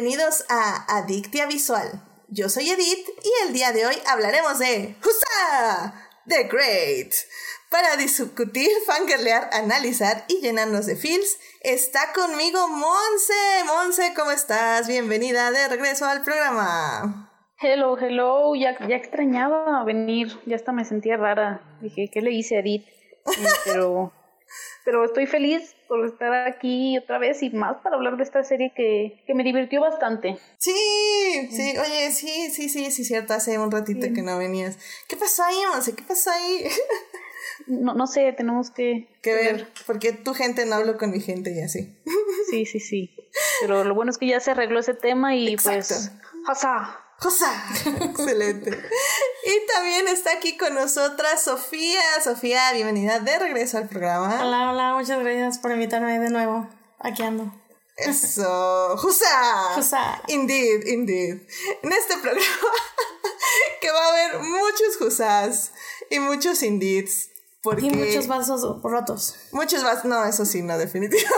Bienvenidos a Adictia Visual. Yo soy Edith y el día de hoy hablaremos de ¡Husa! The Great. Para discutir, fangirlear, analizar y llenarnos de feels, está conmigo Monse. Monse, ¿cómo estás? Bienvenida de regreso al programa. Hello, hello, ya, ya extrañaba venir, ya hasta me sentía rara. Dije, ¿qué le hice a Edith? Pero, pero estoy feliz por estar aquí otra vez y más para hablar de esta serie que, que me divirtió bastante. Sí, sí, oye, sí, sí, sí, sí, cierto, hace un ratito que no venías. ¿Qué pasó ahí, Monse? ¿Qué pasó ahí? No, no sé, tenemos que, que ver, porque tu gente no hablo con mi gente y así. Sí, sí, sí. Pero lo bueno es que ya se arregló ese tema y pues... ¡Hasa! ¡Josa! Excelente. Y también está aquí con nosotras Sofía. Sofía, bienvenida de regreso al programa. Hola, hola, muchas gracias por invitarme de nuevo. Aquí ando. Eso, ¡Jusa! ¡Jusa! Indeed, indeed. En este programa que va a haber muchos Jusas y muchos Indeeds. Porque y muchos vasos rotos. Muchos vasos, no, eso sí, no, definitivamente.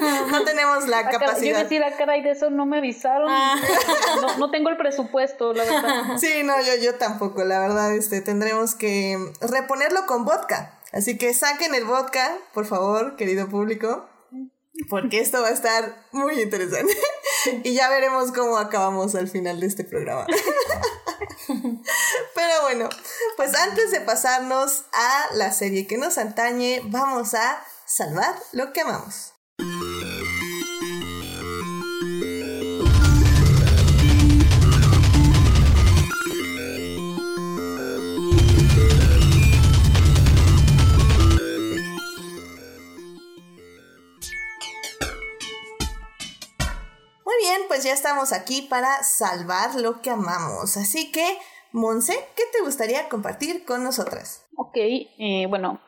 no tenemos la capacidad. Yo decir, a caray, de eso no me avisaron. Ah. No, no, tengo el presupuesto, la verdad. Sí, no, yo, yo tampoco, la verdad, este, tendremos que reponerlo con vodka. Así que saquen el vodka, por favor, querido público, porque esto va a estar muy interesante. y ya veremos cómo acabamos al final de este programa. Pero bueno, pues antes de pasarnos a la serie que nos antañe, vamos a salvar lo que amamos. Pues ya estamos aquí para salvar lo que amamos. Así que, Monse, ¿qué te gustaría compartir con nosotras? Ok, eh, bueno,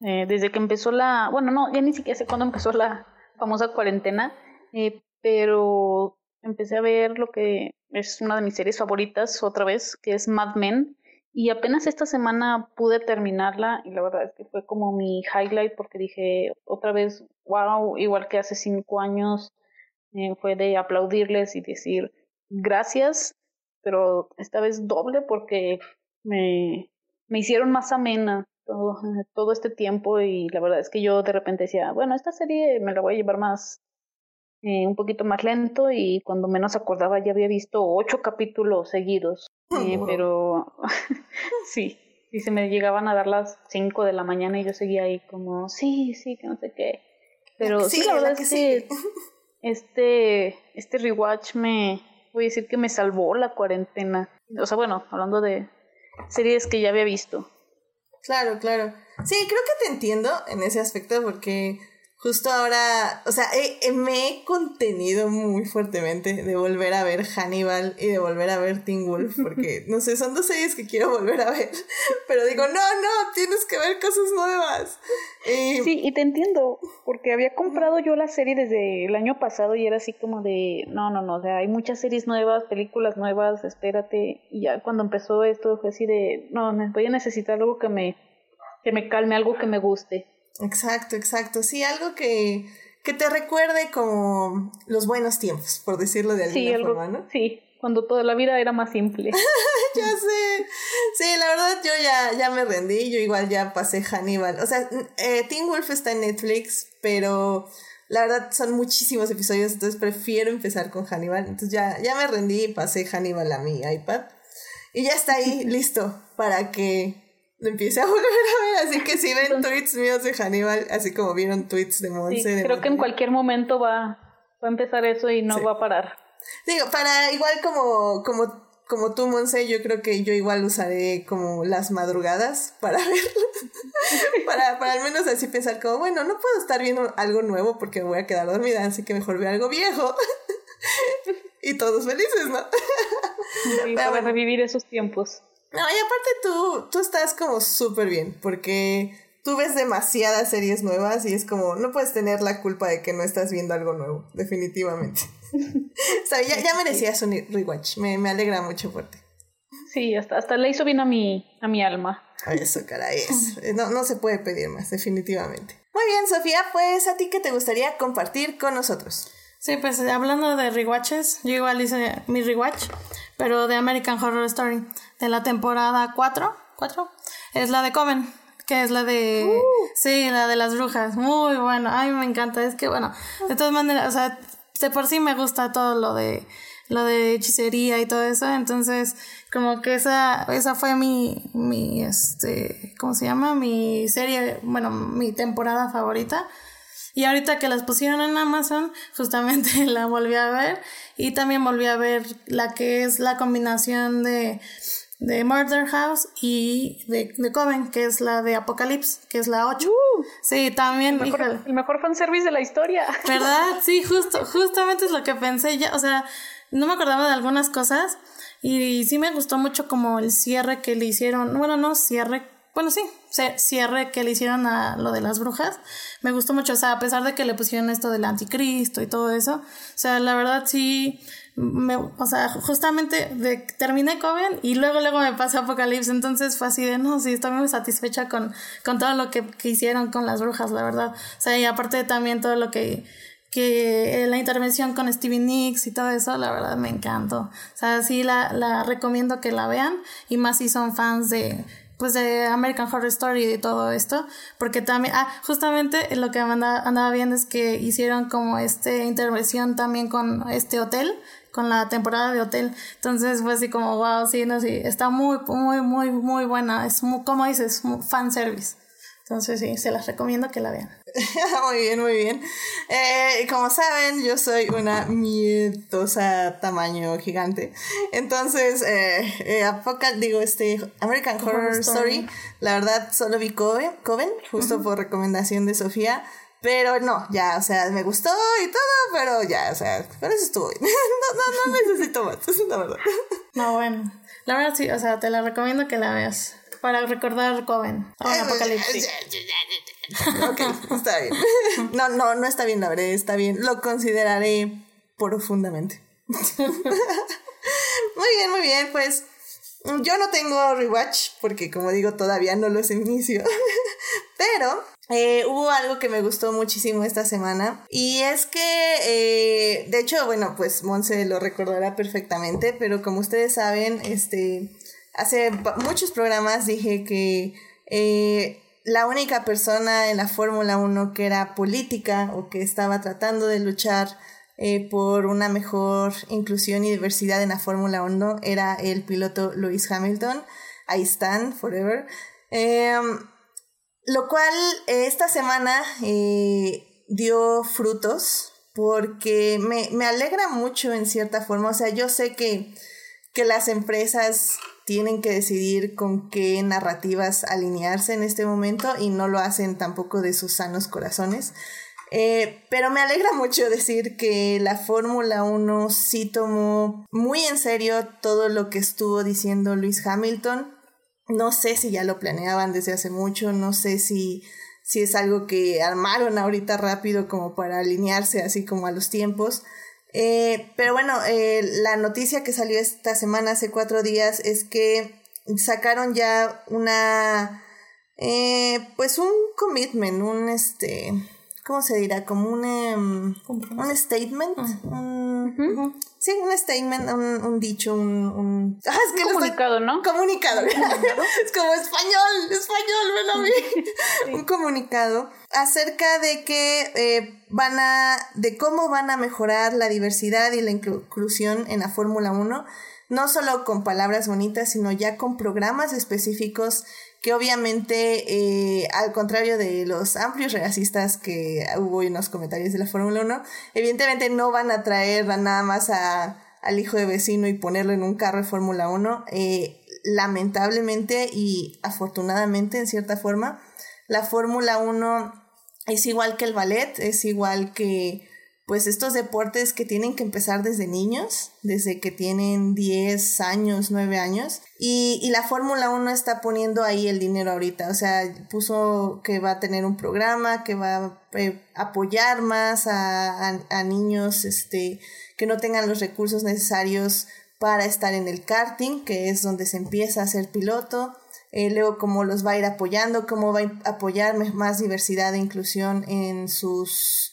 eh, desde que empezó la, bueno, no, ya ni siquiera sé cuándo empezó la famosa cuarentena, eh, pero empecé a ver lo que es una de mis series favoritas otra vez, que es Mad Men. Y apenas esta semana pude terminarla y la verdad es que fue como mi highlight porque dije otra vez, wow, igual que hace cinco años, eh, fue de aplaudirles y decir gracias, pero esta vez doble porque me, me hicieron más amena todo, todo este tiempo y la verdad es que yo de repente decía, bueno, esta serie me la voy a llevar más, eh, un poquito más lento y cuando menos acordaba ya había visto ocho capítulos seguidos, eh, pero sí, y se me llegaban a dar las cinco de la mañana y yo seguía ahí como, sí, sí, que no sé qué. Pero sí, la verdad es que este, este rewatch me, voy a decir que me salvó la cuarentena. O sea, bueno, hablando de series que ya había visto. Claro, claro. Sí, creo que te entiendo en ese aspecto porque justo ahora, o sea, me he contenido muy fuertemente de volver a ver Hannibal y de volver a ver Teen Wolf, porque, no sé, son dos series que quiero volver a ver, pero digo, no, no, tienes que ver cosas nuevas. Sí, y te entiendo, porque había comprado yo la serie desde el año pasado y era así como de, no, no, no, o sea, hay muchas series nuevas, películas nuevas, espérate, y ya cuando empezó esto fue así de, no, voy a necesitar algo que me, que me calme, algo que me guste. Exacto, exacto. Sí, algo que, que te recuerde como los buenos tiempos, por decirlo de alguna sí, algo, forma, ¿no? Sí, cuando toda la vida era más simple. ya sé. Sí, la verdad yo ya, ya me rendí, yo igual ya pasé Hannibal. O sea, eh, Teen Wolf está en Netflix, pero la verdad son muchísimos episodios, entonces prefiero empezar con Hannibal. Entonces ya, ya me rendí y pasé Hannibal a mi iPad. Y ya está ahí, listo, para que empiece a volver a ver. Así que si ven tweets míos de Hannibal, así como vieron tweets de Monse. creo que en cualquier momento va, va a empezar eso y no va a parar. Digo, para igual como, como, como tú, Monse, yo creo que yo igual usaré como las madrugadas para verlo. para, para al menos así pensar como, bueno, no puedo estar viendo algo nuevo porque me voy a quedar dormida, así que mejor veo algo viejo. y todos felices, ¿no? para revivir esos tiempos. No, y aparte tú, tú estás como súper bien, porque tú ves demasiadas series nuevas y es como, no puedes tener la culpa de que no estás viendo algo nuevo, definitivamente. o sea, ya, ya merecías un rewatch, me, me alegra mucho por ti. Sí, hasta, hasta le hizo bien a mi, a mi alma. Eso, caray, eso. No, no se puede pedir más, definitivamente. Muy bien, Sofía, pues a ti qué te gustaría compartir con nosotros. Sí, pues hablando de rewatches, yo igual hice mi rewatch, pero de American Horror Story, de la temporada 4, 4, es la de Coven, que es la de... Uh. Sí, la de las brujas, muy bueno, a mí me encanta, es que bueno, de todas maneras, o sea, de por sí me gusta todo lo de lo de hechicería y todo eso, entonces como que esa esa fue mi mi este, ¿cómo se llama? mi serie, bueno, mi temporada favorita. Y ahorita que las pusieron en Amazon, justamente la volví a ver y también volví a ver la que es la combinación de de Murder House y de, de Coven, que es la de Apocalypse, que es la 8. sí, también, el mejor, híjole. el mejor fanservice de la historia. ¿Verdad? Sí, justo, justamente es lo que pensé ya, o sea, no me acordaba de algunas cosas y, sí me gustó mucho como el cierre que le hicieron, bueno, no cierre, bueno, sí, cierre que le hicieron a lo de las brujas. Me gustó mucho, o sea, a pesar de que le pusieron esto del anticristo y todo eso, o sea, la verdad sí me, o sea, justamente de, terminé Coven y luego luego me pasó Apocalipsis, entonces fue así de, no, sí, estoy muy satisfecha con, con todo lo que, que hicieron con las brujas, la verdad. O sea, y aparte también todo lo que, que la intervención con Stevie Nicks y todo eso, la verdad me encantó. O sea, sí la, la recomiendo que la vean y más si son fans de pues de American Horror Story y todo esto, porque también, ah, justamente lo que andaba, andaba viendo es que hicieron como este intervención también con este hotel, con la temporada de hotel. Entonces fue así como, wow, sí, no, sí, está muy, muy, muy, muy buena. Es muy, como dices, fan service. Entonces sí, se las recomiendo que la vean. muy bien, muy bien. Eh, como saben, yo soy una miedosa tamaño gigante. Entonces, eh, eh digo, este American Horror, Story. la verdad solo vi Coven, Coven justo por recomendación de Sofía. Pero no, ya, o sea, me gustó y todo, pero ya, o sea, pero eso estuvo bien. No, no, no necesito más, es la verdad. No, bueno. La verdad sí, o sea, te la recomiendo que la veas. Para recordar Coven. O Apocalipsis. ok, está bien. No, no, no está bien, la verdad, está bien. Lo consideraré profundamente. Muy bien, muy bien, pues. Yo no tengo rewatch porque como digo todavía no los inicio. Pero eh, hubo algo que me gustó muchísimo esta semana y es que, eh, de hecho, bueno, pues Monse lo recordará perfectamente, pero como ustedes saben, este, hace muchos programas dije que eh, la única persona en la Fórmula 1 que era política o que estaba tratando de luchar por una mejor inclusión y diversidad en la Fórmula 1 era el piloto Lewis Hamilton. Ahí están, forever. Em, lo cual eh, esta semana eh, dio frutos porque me, me, alegra mucho en cierta forma. O sea, yo sé que, que las empresas tienen que decidir con qué narrativas alinearse en este momento y no lo hacen tampoco de sus sanos corazones. Eh, pero me alegra mucho decir que la Fórmula 1 sí tomó muy en serio todo lo que estuvo diciendo Luis Hamilton no sé si ya lo planeaban desde hace mucho, no sé si, si es algo que armaron ahorita rápido como para alinearse así como a los tiempos. Eh, pero bueno, eh, la noticia que salió esta semana, hace cuatro días, es que sacaron ya una, eh, pues un commitment, un este, ¿cómo se dirá? Como un, em, un statement, Sí, un statement, un, dicho, un... Ah, es que comunicado, ¿no? Comunicado. es como español, español, ven a mí. Un comunicado acerca de que eh, van a... de cómo van a mejorar la diversidad y la inclusión en la Fórmula 1, no solo con palabras bonitas, sino ya con programas específicos que obviamente, eh, al contrario de los amplios racistas que hubo en los comentarios de la Fórmula 1, evidentemente no van a traer nada más a, al hijo de vecino y ponerlo en un carro de Fórmula 1. Eh, lamentablemente y afortunadamente, en cierta forma, la Fórmula 1 es igual que el ballet, es igual que pues estos deportes que tienen que empezar desde niños, desde que tienen 10 años, 9 años. Y, y la Fórmula 1 está poniendo ahí el dinero ahorita, o sea, puso que va a tener un programa, que va a eh, apoyar más a, a, niños este, que no tengan los recursos necesarios para estar en el karting, que es donde se empieza a ser piloto. Eh, luego cómo los va a ir apoyando, cómo va a apoyar más diversidad e inclusión en sus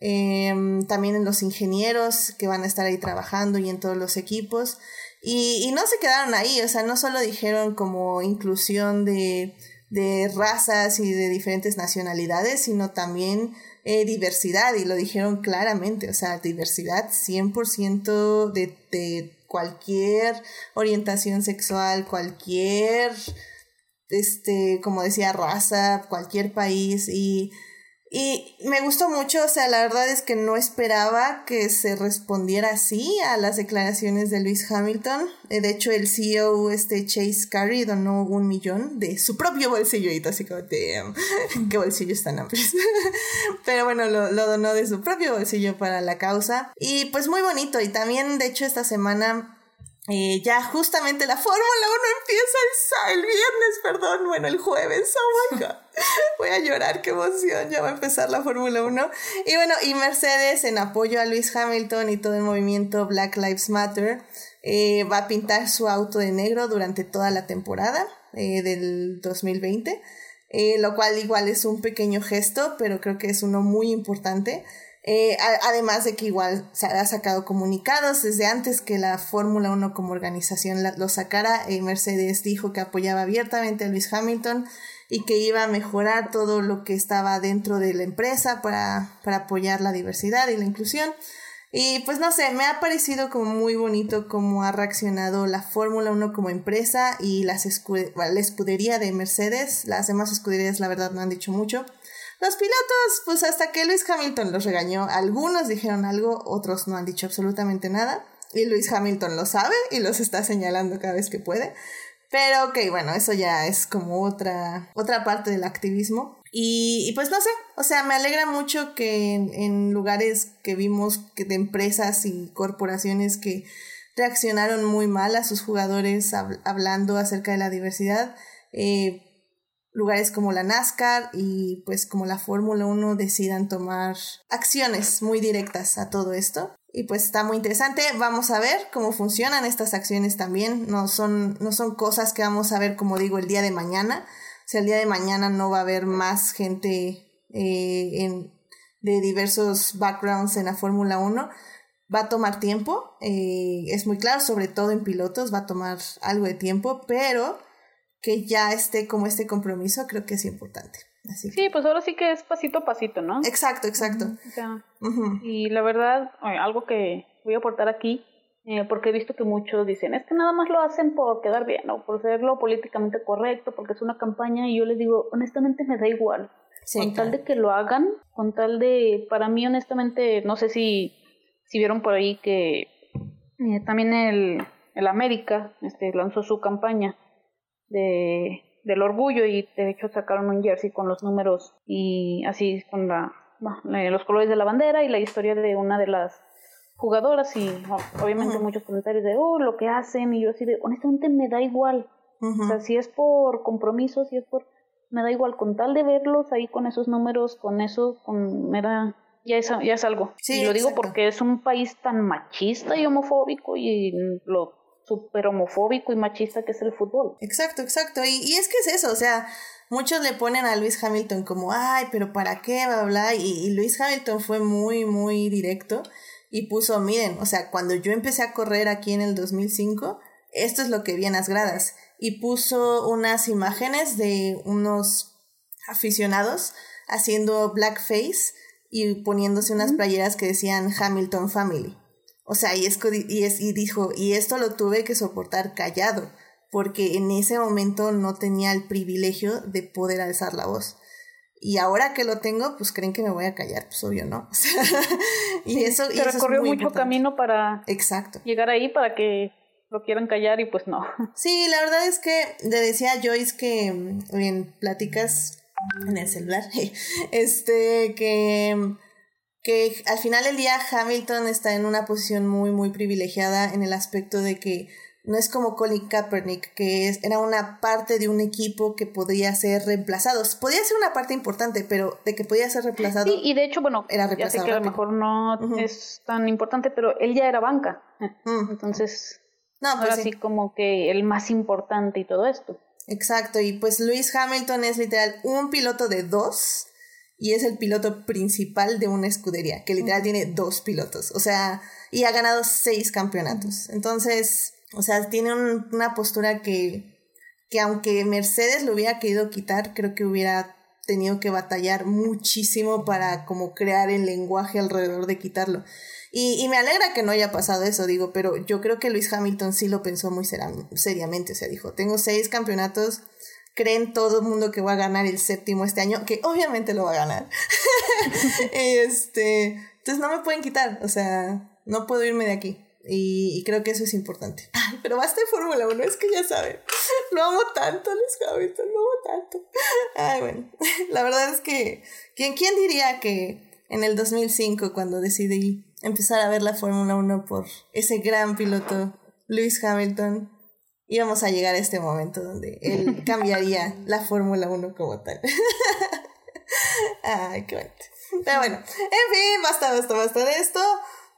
em, también en los ingenieros que van a estar ahí trabajando y en todos los equipos. Y, y no se quedaron ahí, o sea, no solo dijeron como inclusión de, de razas y de diferentes nacionalidades, sino también eh, diversidad, y lo dijeron claramente, o sea, diversidad 100% de, de cualquier orientación sexual, cualquier, este, como decía, raza, cualquier país, y y me gustó mucho, o sea, la verdad es que no esperaba que se respondiera así a las declaraciones de Lewis Hamilton. Eh, de hecho, el CEO, este Chase Carey, donó un millón de su propio bolsillo, y así como, damn, qué bolsillo están amplios. Pero bueno, lo, lo donó de su propio bolsillo para la causa. Y pues muy bonito, y también, de hecho, esta semana eh, ya justamente la Fórmula 1 empieza el, viernes, perdón, bueno, el jueves, oh my God. Voy a llorar, qué emoción, ya va a empezar la Fórmula 1. Y bueno, y Mercedes en apoyo a Luis Hamilton y todo el movimiento Black Lives Matter eh, va a pintar su auto de negro durante toda la temporada eh, del 2020, eh, lo cual igual es un pequeño gesto, pero creo que es uno muy importante. Eh, además de que igual se ha sacado comunicados desde antes que la Fórmula 1 como organización lo sacara, eh, Mercedes dijo que apoyaba abiertamente a Luis Hamilton y que iba a mejorar todo lo que estaba dentro de la empresa para, para apoyar la diversidad y la inclusión. Y pues no sé, me ha parecido como muy bonito cómo ha reaccionado la Fórmula 1 como empresa y las la escudería de Mercedes. Las demás escuderías la verdad no han dicho mucho. Los pilotos, pues hasta que Luis Hamilton los regañó, algunos dijeron algo, otros no han dicho absolutamente nada. Y Luis Hamilton lo sabe y los está señalando cada vez que puede. Pero ok, bueno, eso ya es como otra, otra parte del activismo. Y, pues no sé, o sea, me alegra mucho que en, lugares que vimos que de empresas y corporaciones que reaccionaron muy mal a sus jugadores hab hablando acerca de la diversidad, eh, lugares como la NASCAR y pues como la Fórmula 1 decidan tomar acciones muy directas a todo esto. Y pues está muy interesante. Vamos a ver cómo funcionan estas acciones también. No son, no son cosas que vamos a ver, como digo, el día de mañana. O sea, el día de mañana no va a haber más gente eh, en, de diversos backgrounds en la Fórmula 1. Va a tomar tiempo, eh, es muy claro, sobre todo en pilotos, va a tomar algo de tiempo, pero que ya esté como este compromiso, creo que es importante. Así sí, pues ahora sí que es pasito a pasito, ¿no? Exacto, exacto. O sea, Y la verdad, algo que voy a aportar aquí, eh, porque he visto que muchos dicen, es que nada más lo hacen por quedar bien, o por serlo políticamente correcto, porque es una campaña, y yo les digo, honestamente me da igual. con tal de que lo hagan, con tal de, para mí honestamente, no sé si, si vieron por ahí que eh, también el, el América este, lanzó su campaña de, del orgullo y de hecho sacaron un jersey con los números y así con la, los colores de la bandera y la historia de una de las jugadoras y obviamente muchos comentarios de, oh, lo que hacen y yo así de, honestamente me da igual. O sea, si es por compromiso, si es por, me da igual, con tal de verlos ahí con esos números, con eso, con, me da, ya es, ya es algo. y lo digo porque es un país tan machista y homofóbico y lo súper homofóbico y machista que es el fútbol. Exacto, exacto. Y, y, es que es eso, o sea, muchos le ponen a Luis Hamilton como, ay, pero ¿para qué? Bla, bla. Y, y Luis Hamilton fue muy, muy directo y puso, miren, o sea, cuando yo empecé a correr aquí en el 2005, esto es lo que vi en las gradas. Y puso unas imágenes de unos aficionados haciendo blackface y poniéndose unas playeras que decían Hamilton Family. O sea, y, es, y, es, y dijo, y esto lo tuve que soportar callado, porque en ese momento no tenía el privilegio de poder alzar la voz. Y ahora que lo tengo, pues creen que me voy a callar, pues obvio, ¿no? O sea, y eso... Y recorrió mucho camino para Exacto. llegar ahí para que lo quieran callar y pues no. Sí, la verdad es que le decía a Joyce que mm, en pláticas en el celular, este, que que al final del día Hamilton está en una posición muy, muy privilegiada en el aspecto de que no es como Colin Kaepernick, que es, era una parte de un equipo que podría ser reemplazado. Podría ser una parte importante, pero de que podía ser reemplazado. Sí, y de hecho, bueno, era reemplazado ya sé que a lo mejor no es tan importante, pero él ya era banca. Mm. Entonces, no, pues sí. así como que el más importante y todo esto. Exacto, y pues Lewis Hamilton es literal un piloto de dos y es el piloto principal de una escudería, que literal tiene dos pilotos, o sea, y ha ganado seis campeonatos. Entonces, o sea, tiene una postura que, que aunque Mercedes lo hubiera querido quitar, creo que hubiera tenido que batallar muchísimo para como crear el lenguaje alrededor de quitarlo. Y, y, me alegra que no haya pasado eso, digo, pero yo creo que Luis Hamilton sí lo pensó muy seriamente, o sea, dijo, tengo seis campeonatos, creen todo el mundo que va a ganar el séptimo este año, que obviamente lo va a ganar. este, entonces no me pueden quitar, o sea, no puedo irme de aquí. Y, creo que eso es importante. Ay, pero basta de Fórmula 1, es que ya saben, lo amo tanto, les Hamilton, lo amo tanto. Ay, bueno, la verdad es que, ¿quién, quién diría que en el 2005, cuando decidí empezar a ver la Fórmula 1 por ese gran piloto, Lewis Hamilton, íbamos a llegar a este momento donde él cambiaría la Fórmula 1 como tal. Ay, qué bonito. Pero bueno, en fin, basta, basta, basta de esto.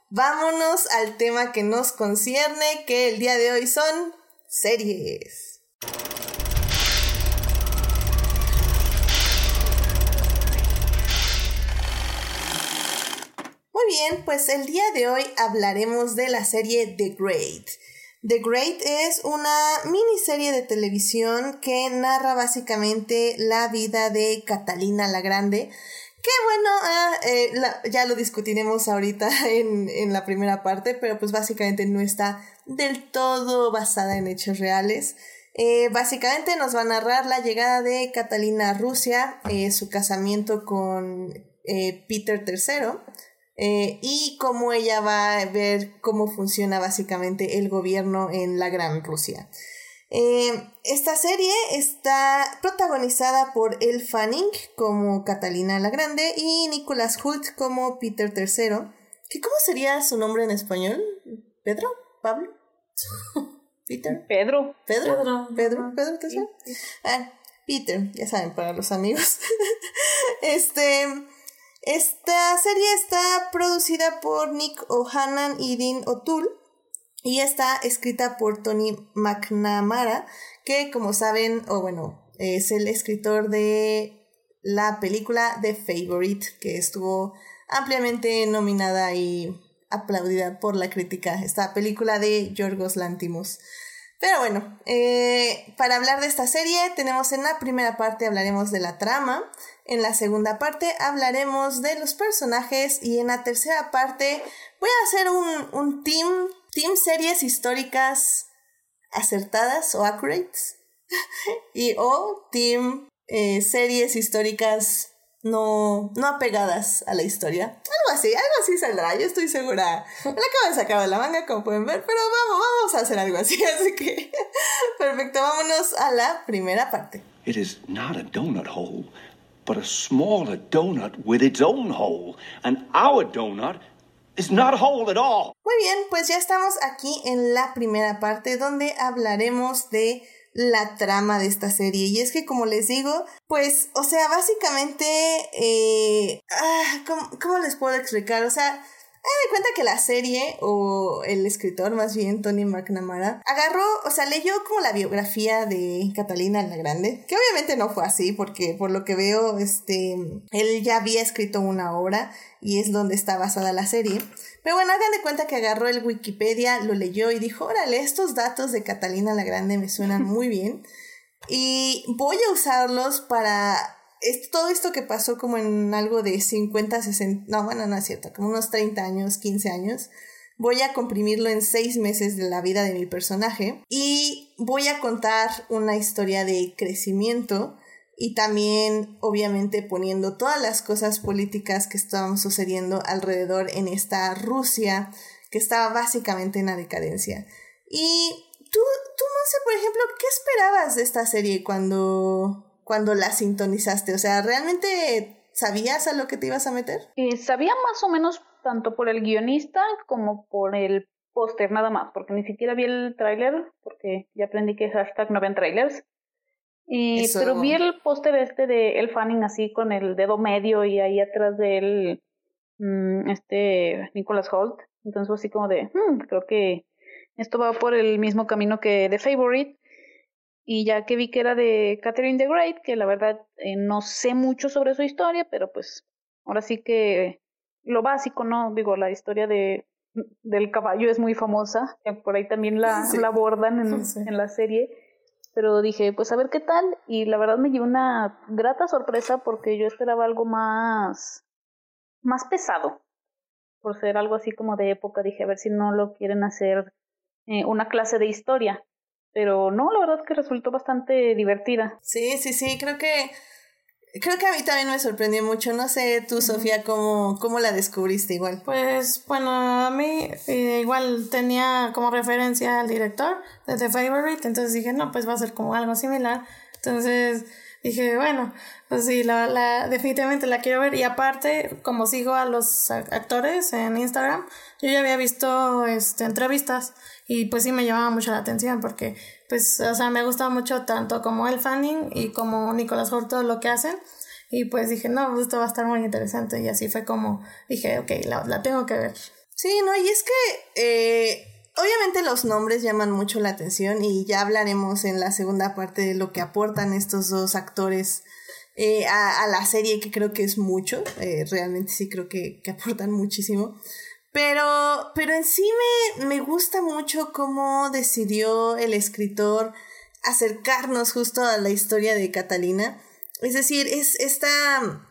Vámonos al tema que nos concierne, que el día de hoy son series. Muy bien, pues el día de hoy hablaremos de la serie The Great. The Great es una miniserie de televisión que narra básicamente la vida de Catalina la Grande. Que bueno, ah, eh, ya lo discutiremos ahorita en, en la primera parte, pero pues básicamente no está del todo basada en hechos reales. Eh, básicamente nos va a narrar la llegada de Catalina a Rusia, eh, su casamiento con Peter III, eh, y cómo ella va a ver cómo funciona básicamente el gobierno en la Gran Rusia. Eh, esta serie está protagonizada por Elle Fanning como Catalina la Grande y Nicholas Hult como Peter III. ¿Qué, ¿Cómo sería su nombre en español? ¿Pedro? ¿Pablo? ¿Peter? Pedro. ¿Pedro? ¿Pedro? ¿Pedro? ¿Pedro? Ah, Peter, ya saben, para los amigos. este... Esta serie está producida por Nick O'Hannon y Dean O'Toole y está escrita por Tony McNamara, que como saben, o bueno, es el escritor de la película The Favorite, que estuvo ampliamente nominada y aplaudida por la crítica, esta película de Yorgos Lantimos. Pero bueno, eh, para hablar de esta serie tenemos en la primera parte hablaremos de la trama, en la segunda parte hablaremos de los personajes. Y en la tercera parte voy a hacer un, un team, team series históricas acertadas o accurate y o team eh, series históricas no, no apegadas a la historia. Algo así, algo así saldrá, yo estoy segura. Me la acabo de sacar de la manga, como pueden ver, pero vamos, vamos a hacer algo así, así que perfecto, vámonos a la primera parte. It is not a donut hole, but a smaller donut with its own hole, and our donut is not a hole at all. Muy bien, pues ya estamos aquí en la primera parte donde hablaremos de la trama de esta serie. Y es que, como les digo, pues, o sea, básicamente, eh, ah, ¿cómo, les puedo explicar? O sea, me cuenta que la serie, o el escritor más bien, Tony McNamara, agarró, o sea, leyó como la biografía de Catalina la Grande, que obviamente no fue así, porque por lo que veo, este, él ya había escrito una obra y es donde está basada la serie. Pero bueno, hagan de cuenta que agarró el Wikipedia, lo leyó y dijo, órale, estos datos de Catalina la Grande me suenan muy bien. Y voy a usarlos para todo esto que pasó como en algo de 50, 60, no, bueno, no es cierto, como unos 30 años, 15 años. Voy a comprimirlo en seis meses de la vida de mi personaje y voy a contar una historia de crecimiento y también obviamente poniendo todas las cosas políticas que estaban sucediendo alrededor en esta Rusia que estaba básicamente en la decadencia. Y tú, tú no sé, por ejemplo, ¿qué esperabas de esta serie cuando, cuando la sintonizaste? O sea, ¿realmente sabías a lo que te ibas a meter? Eh, sabía más o menos tanto por el guionista como por el póster nada más, porque ni siquiera vi el tráiler, porque ya aprendí que hashtag no ven trailers. Y, Pero vi el póster este de El Fanning así con el dedo medio y ahí atrás de él mm, este Nicholas Holt. Entonces así como de, hmm, creo que esto va por el mismo camino que The Favorite. Y ya que vi que era de Catherine the Great, que la verdad eh, no sé mucho sobre su historia, pero pues ahora sí que lo básico, ¿no? Digo, la historia de del caballo es muy famosa, que por ahí también la, la abordan en, en la serie pero dije, pues a ver qué tal, y la verdad me dio una grata sorpresa porque yo esperaba algo más, más pesado, por ser algo así como de época, dije, a ver si no lo quieren hacer eh, una clase de historia, pero no, la verdad que resultó bastante divertida. Sí, sí, sí, creo que Creo que a mí también me sorprendió mucho. No sé tú, Sofía, cómo, cómo la descubriste igual. Pues bueno, a mí eh, igual tenía como referencia al director de The Favorite, entonces dije, no, pues va a ser como algo similar. Entonces dije, bueno, pues sí, la, la, definitivamente la quiero ver. Y aparte, como sigo a los actores en Instagram, yo ya había visto este, entrevistas y pues sí me llamaba mucho la atención porque pues, o sea, me gusta mucho tanto como el Fanning y como Nicolás Holt todo lo que hacen. Y pues dije, no, pues esto va a estar muy interesante. Y así fue como dije, ok, la, la tengo que ver. Sí, no, y es que eh, obviamente los nombres llaman mucho la atención y ya hablaremos en la segunda parte de lo que aportan estos dos actores eh, a, a, la serie, que creo que es mucho. Eh, realmente sí creo que, que aportan muchísimo. Pero, pero en sí me, me gusta mucho cómo decidió el escritor acercarnos justo a la historia de Catalina. Es decir, es esta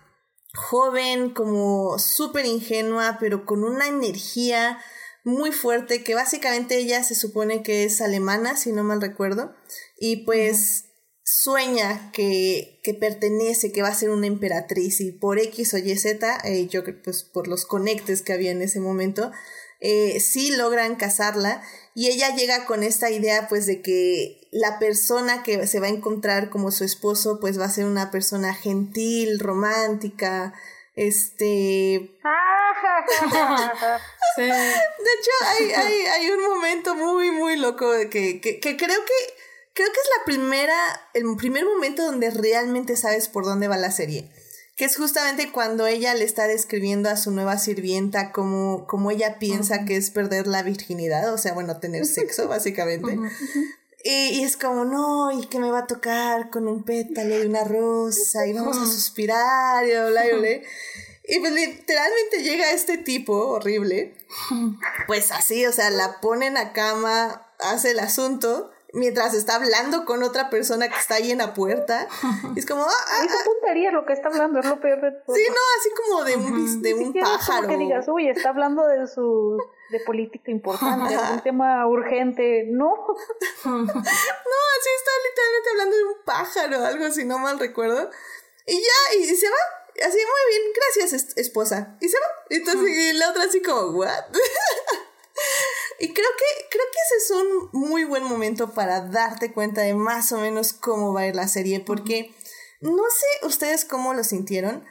joven como súper ingenua, pero con una energía muy fuerte, que básicamente ella se supone que es alemana, si no mal recuerdo, y pues sueña que, que, pertenece, que va a ser una emperatriz y por X o Y Z, eh, yo pues por los conectes que había en ese momento, eh, sí logran casarla y ella llega con esta idea pues de que la persona que se va a encontrar como su esposo pues va a ser una persona gentil, romántica, este... de hecho hay, hay, hay, un momento muy muy loco que, que, que creo que creo que es la primera, el primer momento donde realmente sabes por dónde va la serie. Que es justamente cuando ella le está describiendo a su nueva sirvienta como, como ella piensa que es perder la virginidad, o sea, bueno, tener sexo, básicamente. Y, es como, no, y que me va a tocar con un pétalo de una rosa, y vamos a suspirar, y bla, y bla. Y pues literalmente llega este tipo horrible, pues así, o sea, la ponen a cama, hace el asunto, mientras está hablando con otra persona que está ahí en la puerta. es como. Ah, ah, ah. puntería lo que está hablando, es lo peor de todo. Sí, no, así como de un, de un pájaro. que digas, uy, está hablando de su. de política importante, de un tema urgente. No. no, así está literalmente hablando de un pájaro, algo así, no mal recuerdo. Y ya, y se va. Así, muy bien, gracias, esposa. Y se va. Entonces, y la otra así como, ¿what? Y creo que, creo que ese es un muy buen momento para darte cuenta de más o menos cómo va a ir la serie, porque no sé ustedes cómo lo sintieron,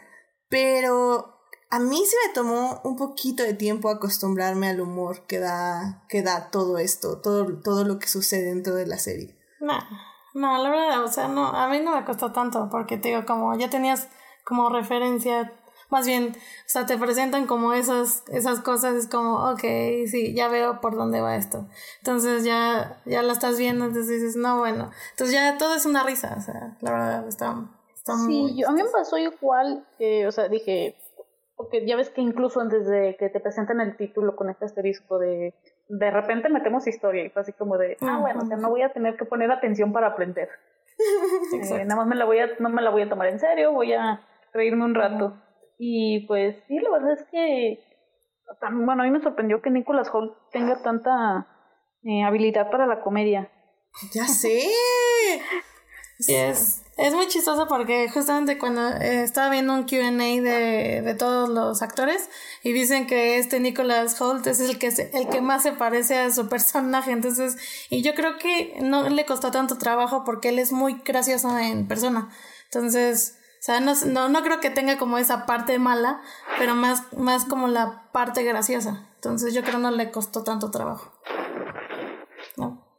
pero a mí se me tomó un poquito de tiempo acostumbrarme al humor que da, que da todo esto, todo, todo lo que sucede dentro de la serie. No, no, la verdad, o sea, no, a mí no me costó tanto, porque te digo, como ya tenías como referencia más bien, o sea, te presentan como esas, esas cosas, es como, ok, sí, ya veo por dónde va esto. Entonces ya, ya la estás viendo, entonces dices, no, bueno. Entonces ya todo es una risa, o sea, la verdad, está, está sí, yo, a mí me pasó igual, que, o sea, dije, porque ya ves que incluso antes de que te presentan el título con este asterisco de de repente metemos historia y fue así como de, ah, bueno, o sea, no voy a tener que poner atención para aprender. Eh, nada más me la voy a, no me la voy a tomar en serio, voy a reírme un rato. Y pues sí, la verdad es que, bueno, a mí me sorprendió que Nicholas Holt tenga tanta eh, habilidad para la comedia. Ya sé. es, es muy chistoso porque justamente cuando eh, estaba viendo un QA de, de todos los actores y dicen que este Nicholas Holt es el que, el que más se parece a su personaje, entonces, y yo creo que no le costó tanto trabajo porque él es muy gracioso en persona. Entonces, sea, no, no, no creo que tenga como esa parte mala, pero más, más como la parte graciosa. Entonces yo creo no le costó tanto trabajo. ¿No?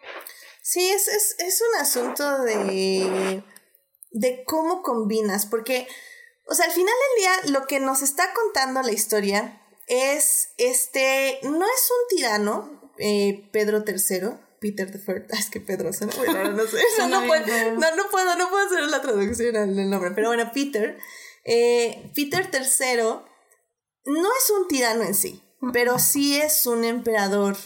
Sí, es, es, es un asunto de, de cómo combinas, porque, o sea, al final del día lo que nos está contando la historia es, este, no es un tirano, eh, Pedro III, Peter the First. es que Pedro suena no sé. no, puedo, no, no, puedo, no puedo hacer la traducción del nombre. Pero bueno, Peter. Eh, Peter III no es un tirano en sí, pero sí es un emperador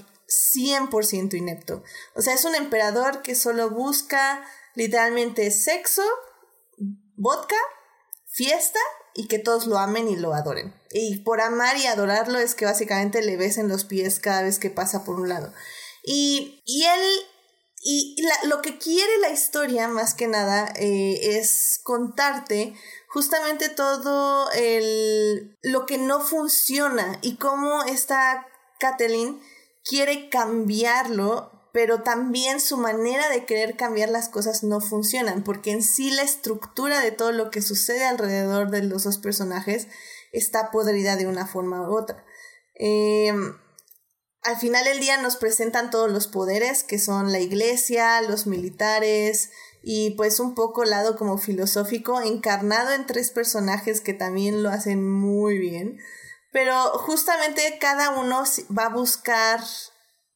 100% inepto. O sea, es un emperador que solo busca literalmente sexo, vodka, fiesta y que todos lo amen y lo adoren. Y por amar y adorarlo es que básicamente le besen los pies cada vez que pasa por un lado. Y, y él, y lo que quiere la historia más que nada eh, es contarte justamente todo el, lo que no funciona y cómo esta Kathleen quiere cambiarlo pero también su manera de querer cambiar las cosas no funcionan, porque en sí la estructura de todo lo que sucede alrededor de los dos personajes está podrida de una forma u otra. Em, al final del día nos presentan todos los poderes, que son la iglesia, los militares y pues un poco lado como filosófico, encarnado en tres personajes que también lo hacen muy bien. Pero justamente cada uno va a buscar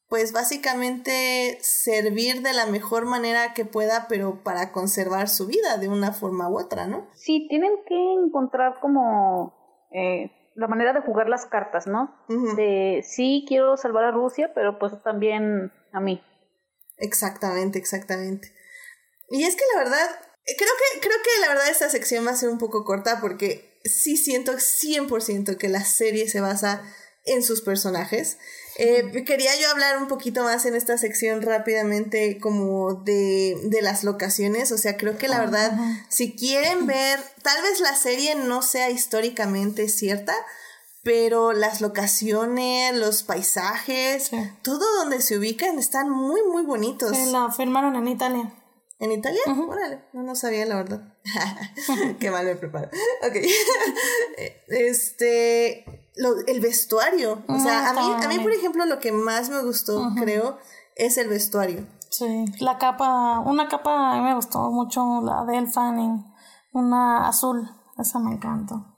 pues básicamente servir de la mejor manera que pueda, pero para conservar su vida de una forma u otra, ¿no? Sí, tienen que encontrar como eh, la manera de jugar las cartas, ¿no? De sí quiero salvar a Rusia, pero pues también a mí. Exactamente, exactamente. Y es que la verdad, creo que, creo que la verdad esta sección va a ser un poco corta porque sí siento 100% que la serie se basa en sus personajes. Eh, quería yo hablar un poquito más en esta sección rápidamente como de, de las locaciones, o sea, creo que la verdad, si quieren ver, tal vez la serie no sea históricamente cierta, pero las locaciones, los paisajes, todo donde se ubican están muy, muy bonitos. Sí, la filmaron en Italia. ¿En Italia? Órale, no, no sabía la verdad. Qué mal me preparo. Ok. este, el vestuario. O sea, a mí, a mí, por ejemplo, lo que más me gustó, creo, es el vestuario. Sí, la capa, una capa a mí me gustó mucho, la de Fanning, una azul, esa me encantó.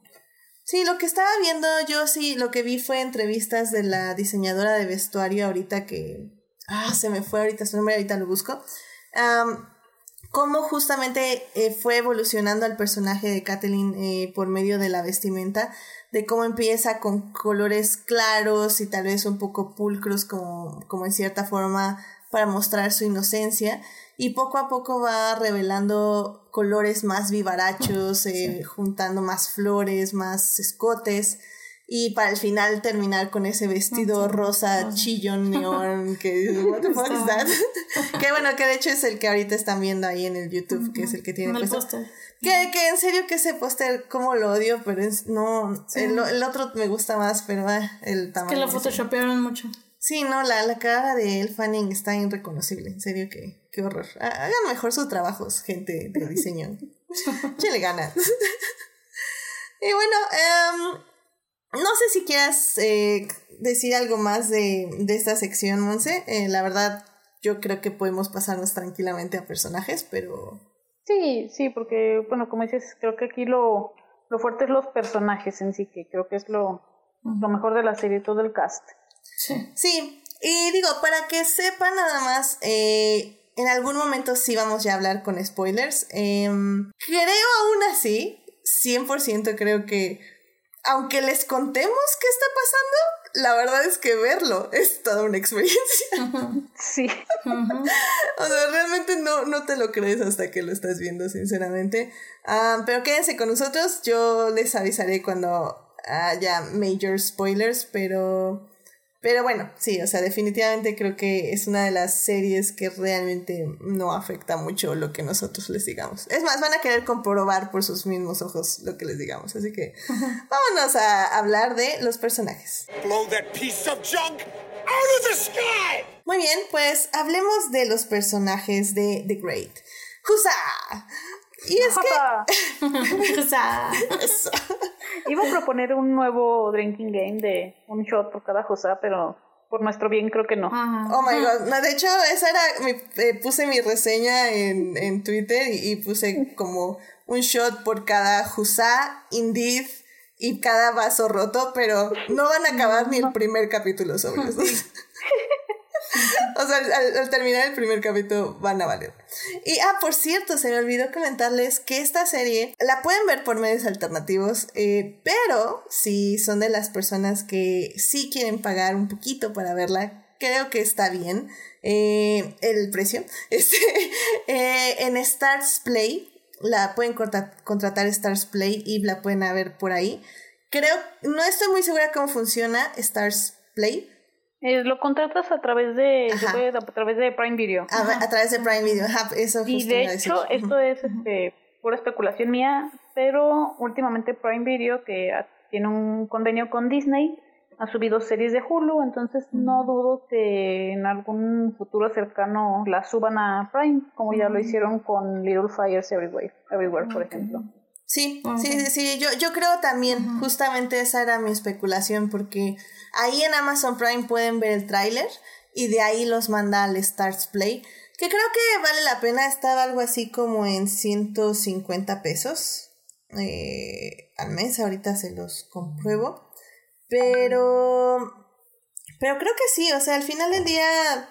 Sí, lo que estaba viendo yo sí, lo que vi fue entrevistas de la diseñadora de vestuario ahorita que... Ah, se me fue ahorita su nombre, ahorita lo busco. cómo justamente eh, fue evolucionando el personaje de Kathleen eh, por medio de la vestimenta de cómo empieza con colores claros y tal vez un poco pulcros como, como en cierta forma para mostrar su inocencia. Y poco a poco va revelando colores más vivarachos, eh, juntando más flores, más escotes y para el final terminar con ese vestido rosa chillón neón que what the fuck is that? que bueno que de hecho es el que ahorita están viendo ahí en el YouTube que es el que tiene puesto que, que en serio que ese póster, como lo odio, pero es, no, el, el, otro me gusta más, pero el tamaño. Es que lo photoshopearon mucho. Sí, no, la, la cara de El Fanning está irreconocible, en serio que, qué horror. Hagan mejor sus trabajos, gente de diseño. le gana. y bueno, um, no sé si quieras eh, decir algo más de, de esta sección, Monse. Eh, la verdad, yo creo que podemos pasarnos tranquilamente a personajes, pero Sí, sí, porque, bueno, como dices, creo que aquí lo, lo fuerte es los personajes en sí, que creo que es lo, lo mejor de la serie, todo el cast. Sí. Sí, y digo, para que sepan nada más, eh, en algún momento sí vamos ya a hablar con spoilers. Em, creo aún así, 100% creo que, aunque les contemos qué está pasando, la verdad es que verlo es toda una experiencia. Sí. o sea, realmente no, no te lo crees hasta que lo estás viendo, sinceramente. Ah, pero quédense con nosotros, yo les avisaré cuando haya major spoilers, pero pero bueno, sí, o sea, definitivamente creo que es una de las series que realmente no afecta mucho lo que nosotros les digamos. Es más, van a querer comprobar por sus mismos ojos lo que les digamos. Así que vámonos a hablar de los personajes. Muy bien, pues hablemos de los personajes de The Great. ¡Husa! Y es que... Iba a proponer un nuevo drinking game de un shot por cada José, pero por nuestro bien creo que no. Oh my god. No, de hecho, esa era. Mi, eh, puse mi reseña en, en Twitter y, puse como un shot por cada Jusa, Indeed y cada vaso roto, pero no van a acabar ni el primer capítulo sobre eso. o sea, al, terminar el primer capítulo van a valer. Y, ah, por cierto, se me olvidó comentarles que esta serie la pueden ver por medios alternativos, eh, pero si son de las personas que sí quieren pagar un poquito para verla, creo que está bien eh, el precio. Este, eh, en Stars Play, la pueden contratar Stars Play y la pueden ver por ahí. Creo, no estoy muy segura cómo funciona Stars Play. Eh, lo contratas a través de, a través de Prime Video. A, través de Prime Video, eso Y de hecho, esto es este, pura especulación mía, pero últimamente Prime Video, que tiene un convenio con Disney, ha subido series de Hulu, entonces no dudo que en algún futuro cercano la suban a Prime, como ya lo hicieron con Little Fires Everywhere, Everywhere por ejemplo. Sí, sí, sí, yo, yo creo también, justamente esa era mi especulación, porque ahí en Amazon Prime pueden ver el tráiler y de ahí los manda al Stars Play, que creo que vale la pena, estaba algo así como en 150 pesos eh, al mes, ahorita se los compruebo, pero, pero creo que sí, o sea, al final del día,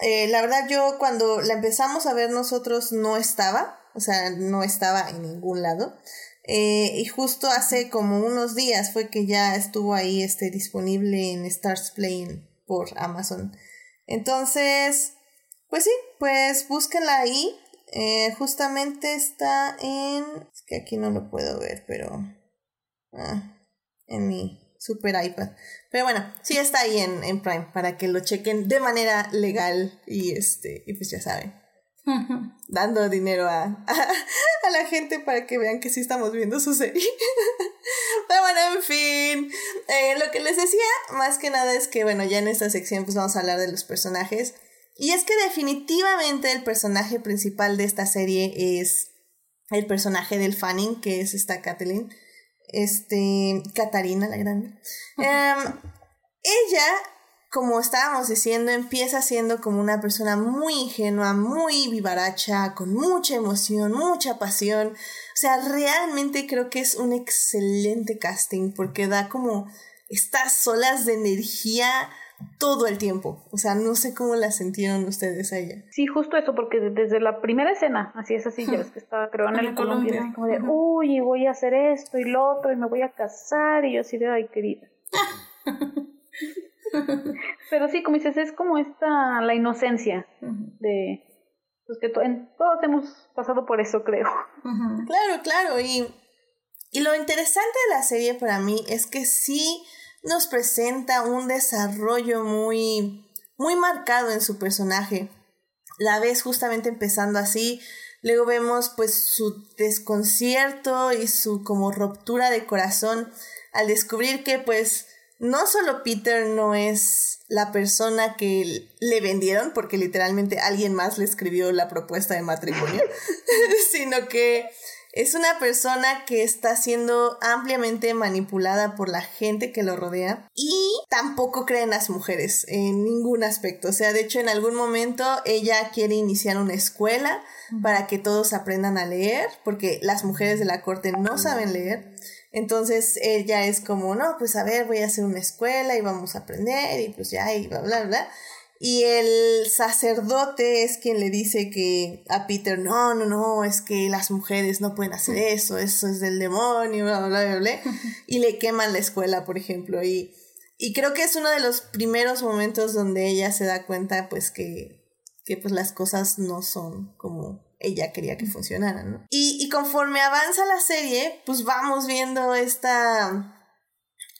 eh, la verdad yo cuando la empezamos a ver nosotros no estaba, o sea, no estaba en ningún lado. Eh, y justo hace como unos días fue que ya estuvo ahí este, disponible en Stars Play por Amazon. Entonces, pues sí, pues búsquenla ahí. Eh, justamente está en... Es que aquí no lo puedo ver, pero... Ah, en mi super iPad. Pero bueno, sí está ahí en, en Prime para que lo chequen de manera legal y este, y pues ya saben dando dinero a, a, la gente para que vean que sí estamos viendo su serie. Pero bueno, en fin, eh, lo que les decía más que nada es que, bueno, ya en esta sección pues vamos a hablar de los personajes. Y es que definitivamente el personaje principal de esta serie es el personaje del Fanning, que es esta Kathleen, este, Katarina la Grande. Em, ella como estábamos diciendo, empieza siendo como una persona muy ingenua, muy vivaracha, con mucha emoción, mucha pasión. O sea, realmente creo que es un excelente casting porque da como estas olas de energía todo el tiempo. O sea, no sé cómo la sintieron ustedes a ella. Sí, justo eso, porque desde la primera escena, así es así, ya ves que estaba creo en el Colombia, como de, uy, voy a hacer esto y lo otro, y me voy a casar, y yo así de, ay, querida. Pero sí, como dices, es como esta, la inocencia de, pues que todos hemos pasado por eso, creo. Claro, claro, y, y lo interesante de la serie para mí es que sí nos presenta un desarrollo muy, muy marcado en su personaje. La ves justamente empezando así, luego vemos pues su desconcierto y su como ruptura de corazón al descubrir que pues no solo Peter no es la persona que le vendieron, porque literalmente alguien más le escribió la propuesta de matrimonio, sino que es una persona que está siendo ampliamente manipulada por la gente que lo rodea y tampoco cree en las mujeres en ningún aspecto. O sea, de hecho en algún momento ella quiere iniciar una escuela para que todos aprendan a leer, porque las mujeres de la corte no saben leer. Entonces ella es como, no, pues a ver, voy a hacer una escuela y vamos a aprender y pues ya y bla, bla, bla. Y el sacerdote es quien le dice que a Peter, no, no, no, es que las mujeres no pueden hacer eso, eso es del demonio, bla, bla, bla, bla. Y le queman la escuela, por ejemplo. Y, y creo que es uno de los primeros momentos donde ella se da cuenta, pues, que, que pues las cosas no son como ella quería que funcionara, ¿no? Y, y conforme avanza la serie, pues vamos viendo esta...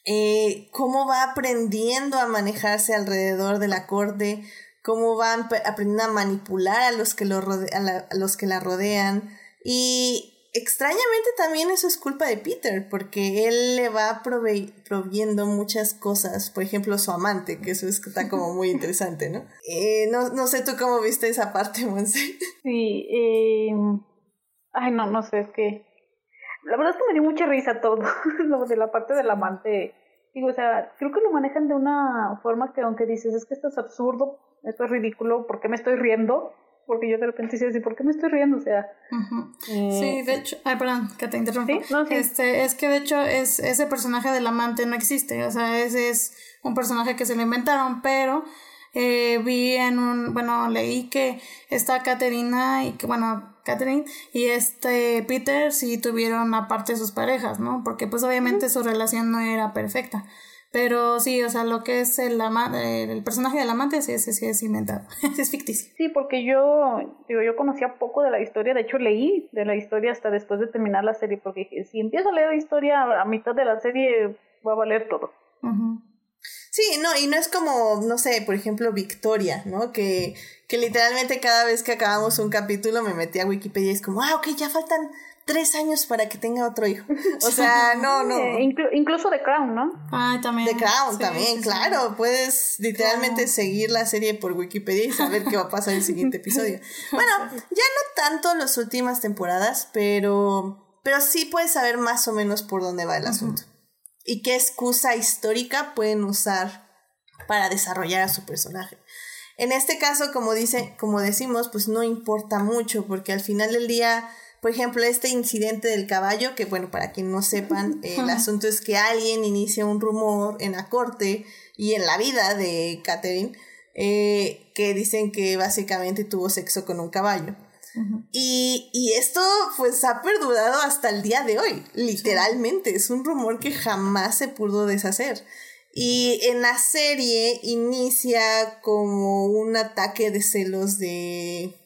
Eh, cómo va aprendiendo a manejarse alrededor de la corte, cómo va aprendiendo a manipular a los que, lo a los que la rodean. Y, extrañamente también eso es culpa de Peter, porque él le va proviendo muchas cosas, por ejemplo su amante, que eso está como muy interesante, ¿no? Eh, no, no sé tú cómo viste esa parte, Monse. Sí, eh... ay no, no sé, es que la verdad es que me dio mucha risa todo, lo de la parte del amante. Digo, o sea, creo que lo manejan de una forma que aunque dices, es que esto es absurdo, esto es ridículo, ¿por qué me estoy riendo? Porque yo de repente decía así, ¿por qué me estoy riendo? O sea... Eh, sí, de hecho, ay, perdón, que te interrumpo. Este, es que de hecho es, ese personaje del amante no existe, o sea, ese es un personaje que se le inventaron, pero eh, vi en un, bueno, leí que está Caterina y que, bueno, Catherine y este Peter sí tuvieron aparte sus parejas, ¿no? Porque pues obviamente su relación no era perfecta. Pero sí, o sea, lo que es el, el personaje del amante, sí, ese sí es inventado, es ficticio. Sí, porque yo, digo, yo conocía poco de la historia, de hecho leí de la historia hasta después de terminar la serie, porque dije, si empiezo a leer la historia a mitad de la serie, va a valer todo. Sí, no, y no es como, no sé, por ejemplo, Victoria, ¿no? Que, que literalmente cada vez que acabamos un capítulo me metí a Wikipedia y es como, ah, ok, ya faltan tres años para que tenga otro hijo. O sea, no, no. incluso The Crown, ¿no? Ah, también. The Crown también, claro. Puedes literalmente seguir la serie por Wikipedia y saber qué va a pasar en el siguiente episodio. Bueno, ya no tanto las últimas temporadas, pero, pero sí puedes saber más o menos por dónde va el asunto. Y qué excusa histórica pueden usar para desarrollar a su personaje. En este caso, como dice, como decimos, pues no importa mucho, porque al final del día por ejemplo, este incidente del caballo, que bueno, para quien no sepan, el asunto es que alguien inicia un rumor en la corte y en la vida de Catherine, eh, que dicen que básicamente tuvo sexo con un caballo. y, y, esto pues ha perdurado hasta el día de hoy, literalmente, es un rumor que jamás se pudo deshacer. Y en la serie inicia como un ataque de celos de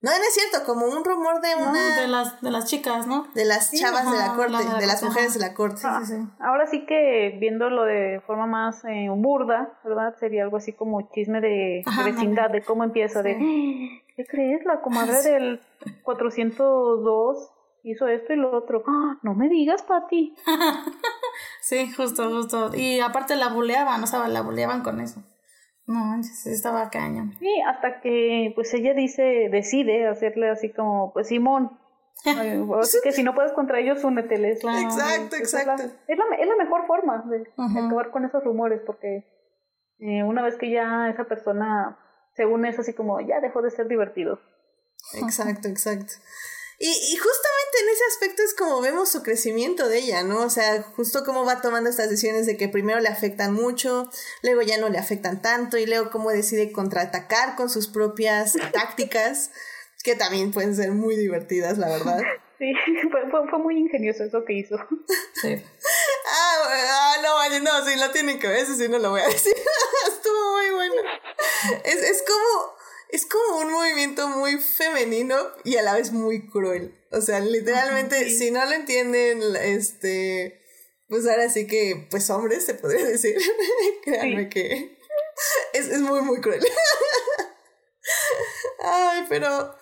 no, no es cierto, como un rumor de una... de, las, de las chicas, ¿no? De las chavas de la corte, de, las mujeres de la corte. Ah, ahora sí que viéndolo de forma más eh, burda, ¿verdad? Sería algo así como chisme de vecindad, de cómo empieza, de... ¿Qué crees? La comadre del 402 hizo esto y lo otro. ¡Ah! no me digas, Pati. sí, justo, justo. Y aparte la buleaban, o sea, la buleaban con eso. No, estaba caña. Sí, hasta que pues ella dice, decide hacerle así como, pues Simón, así que si no puedes contra ellos, úneteles. exacto, exacto. Es la, es la, mejor forma de, acabar con esos rumores, porque eh, una vez que ya esa persona se une, es así como, ya dejó de ser divertido. Exacto, exacto. Y, y, justamente en ese aspecto es como vemos su crecimiento de ella, ¿no? O sea, justo cómo va tomando estas decisiones de que primero le afectan mucho, luego ya no le afectan tanto, y luego cómo decide contraatacar con sus propias tácticas, que también pueden ser muy divertidas, la verdad. Sí, fue, fue, muy ingenioso eso que hizo. Sí. ah, ah, no, no, sí, lo tienen que ver, eso sí no lo voy a decir. Estuvo muy bueno. Es, es como es como un movimiento muy femenino y a la vez muy cruel. O sea, literalmente, si no lo entienden, este, pues ahora sí que, pues hombres se podría decir. Créanme que es, es muy, muy cruel. Ay, pero,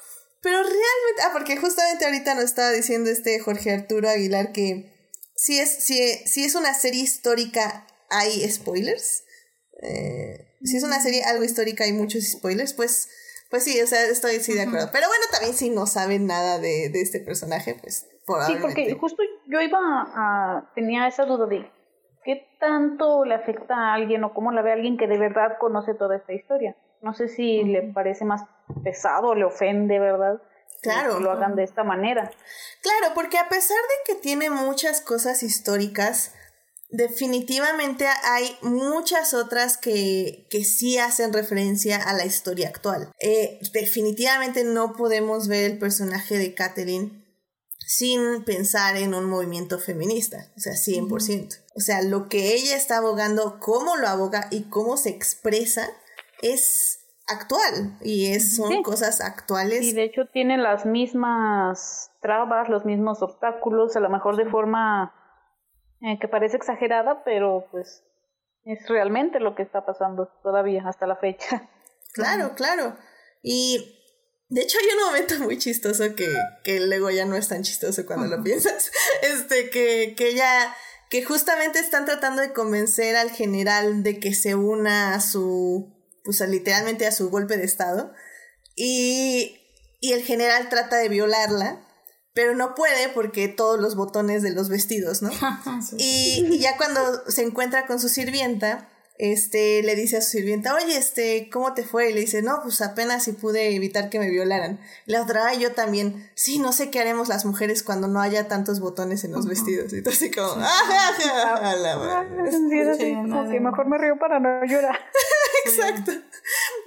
pero realmente, ah, porque justamente ahorita nos estaba diciendo este Jorge Arturo Aguilar que si es, si, si es una serie histórica, hay spoilers. Eh, si es una serie algo histórica y muchos spoilers, pues, pues sí, o sea, estoy sí de acuerdo. Pero bueno, también si no saben nada de, de este personaje, pues probablemente. Sí, porque justo yo iba a, tenía esa duda de qué tanto le afecta a alguien o cómo la ve a alguien que de verdad conoce toda esta historia. No sé si le parece más pesado, le ofende, ¿verdad? Claro. Que lo hagan de esta manera. Claro, porque a pesar de que tiene muchas cosas históricas, definitivamente hay muchas otras que, que sí hacen referencia a la historia actual. Eh, definitivamente no podemos ver el personaje de Catherine sin pensar en un movimiento feminista, o sea, 100%. O sea, lo que ella está abogando, cómo lo aboga y cómo se expresa es actual y es, son cosas actuales. Y de hecho tiene las mismas trabas, los mismos obstáculos, a lo mejor de forma eh, que parece exagerada, pero pues es realmente lo que está pasando todavía hasta la fecha. Claro, claro. Y de hecho hay un momento muy chistoso que, que luego ya no es tan chistoso cuando lo piensas. Este, que, que ya, que justamente están tratando de convencer al general de que se una a su, pues literalmente a su golpe de estado. Y, y el general trata de violarla pero no puede porque todos los botones de los vestidos, ¿no? y, ya cuando se encuentra con su sirvienta, este, le dice a su sirvienta, oye, este, ¿cómo te fue? Y le dice, no, pues apenas si pude evitar que me violaran. Y la otra, yo también, sí, no sé qué haremos las mujeres cuando no haya tantos botones en los vestidos. Y todo así como, ¡ah, la sí, mejor me río para no llorar. Exacto.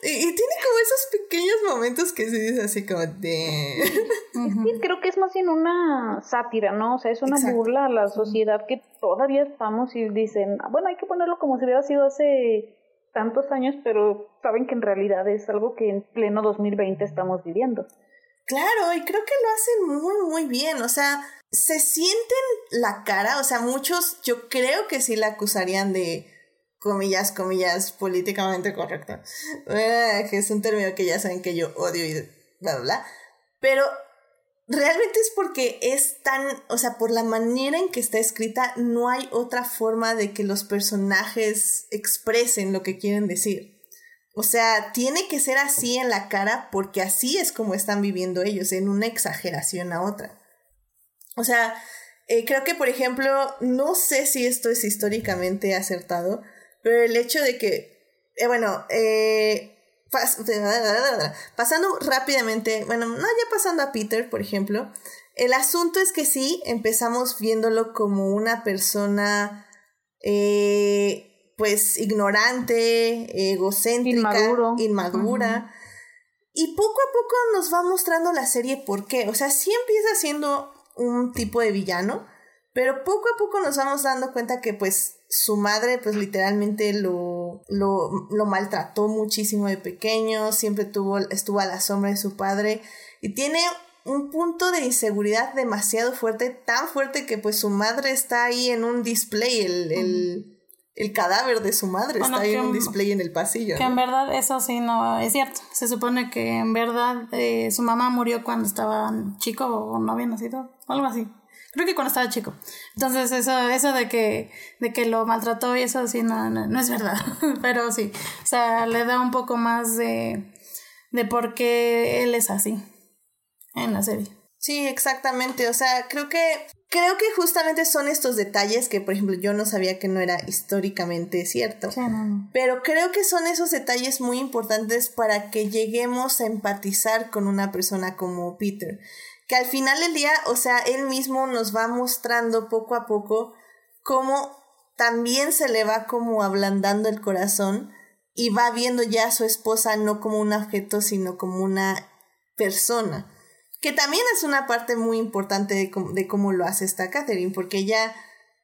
Y, tiene como esos pequeños momentos que se dice así como de... Sí, creo que es más bien una sátira, ¿no? O sea, es una burla a la sociedad que todavía estamos y dicen, bueno, hay que ponerlo como si hubiera sido hace tantos años, pero saben que en realidad es algo que en pleno 2020 estamos viviendo. Claro, y creo que lo hacen muy, muy bien. O sea, se sienten la cara, o sea, muchos yo creo que sí la acusarían de comillas, comillas, políticamente correcto. Eh, que es un término que ya saben que yo odio y bla, bla, bla. Pero realmente es porque es tan, o sea, por la manera en que está escrita, no hay otra forma de que los personajes expresen lo que quieren decir. O sea, tiene que ser así en la cara porque así es como están viviendo ellos, en una exageración a otra. O sea, eh, creo que, por ejemplo, no sé si esto es históricamente acertado, pero el hecho de que, eh, bueno, eh, pasando rápidamente, bueno, no ya pasando a Peter, por ejemplo, el asunto es que sí, empezamos viéndolo como una persona, eh, pues, ignorante, egocéntrica, inmadura. Y poco a poco nos va mostrando la serie por qué. O sea, sí empieza siendo un tipo de villano, pero poco a poco nos vamos dando cuenta que pues su madre pues literalmente lo, lo, lo maltrató muchísimo de pequeño, siempre tuvo, estuvo a la sombra de su padre y tiene un punto de inseguridad demasiado fuerte, tan fuerte que pues su madre está ahí en un display, el, el, el cadáver de su madre está ahí en un display en el pasillo. Que en verdad eso sí no es cierto. Se supone que en verdad eh, su mamá murió cuando estaba chico o no había nacido, algo así. Creo que cuando estaba chico. Entonces, eso, eso de que, de que lo maltrató y eso sí no, no, es verdad. Pero sí. O sea, le da un poco más de, de por qué él es así en la serie. Sí, exactamente. O sea, creo que. Creo que justamente son estos detalles que, por ejemplo, yo no sabía que no era históricamente cierto. Pero creo que son esos detalles muy importantes para que lleguemos a empatizar con una persona como Peter que al final del día, o sea, él mismo nos va mostrando poco a poco cómo también se le va como ablandando el corazón y va viendo ya a su esposa no como un objeto, sino como una persona. Que también es una parte muy importante de, de cómo lo hace esta Catherine, porque ella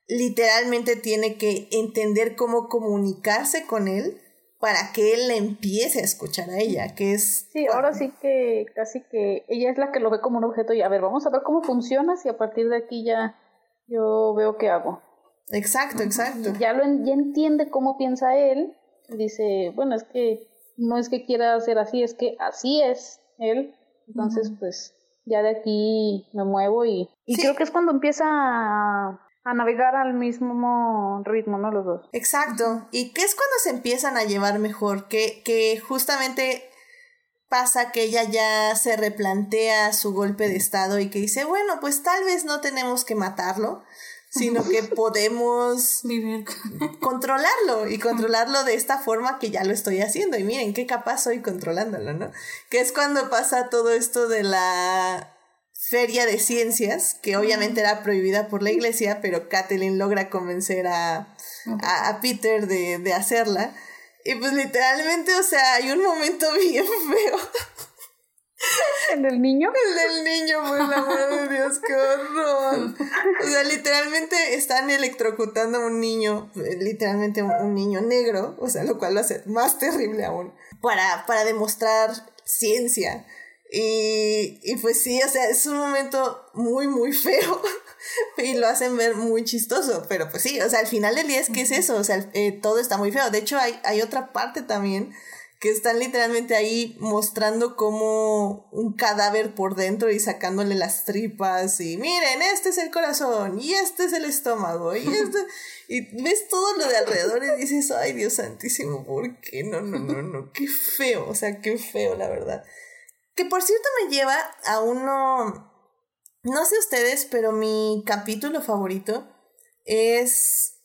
literalmente tiene que entender cómo comunicarse con él para que él empiece a escuchar a ella, que es... Sí, ahora sí que casi que ella es la que lo ve como un objeto y a ver, vamos a ver cómo funciona si a partir de aquí ya yo veo qué hago. Exacto, exacto. Ya, lo, ya entiende cómo piensa él, dice, bueno, es que no es que quiera hacer así, es que así es él, entonces pues ya de aquí me muevo y, y creo que es cuando empieza a a navegar al mismo ritmo, ¿no? Los dos. Exacto. ¿Y qué es cuando se empiezan a llevar mejor? Que, que justamente pasa que ella ya se replantea su golpe de estado y que dice, bueno, pues tal vez no tenemos que matarlo, sino que podemos controlarlo y controlarlo de esta forma que ya lo estoy haciendo. Y miren qué capaz soy controlándolo, ¿no? Que es cuando pasa todo esto de la feria de ciencias, que obviamente era prohibida por la iglesia, pero Kathleen logra convencer a, a, Peter de, de, hacerla. Y pues literalmente, o sea, hay un momento bien feo. ¿El del niño? El del niño, por el amor de Dios, qué horror. O sea, literalmente están electrocutando a un niño, literalmente un, niño negro, o sea, lo cual lo hace más terrible aún, para, para demostrar ciencia. Y, y pues sí, o sea, es un momento muy, muy feo. y lo hacen ver muy chistoso. Pero pues sí, o sea, al final del día es que es eso. O sea, eh, todo está muy feo. De hecho, hay, hay otra parte también que están literalmente ahí mostrando como un cadáver por dentro y sacándole las tripas y miren, este es el corazón y este es el estómago y este y ves todo lo de alrededor y dices, ay Dios santísimo, ¿por qué? No, no, no, no, qué feo, o sea, qué feo la verdad. Que por cierto me lleva a uno, no sé ustedes, pero mi capítulo favorito es,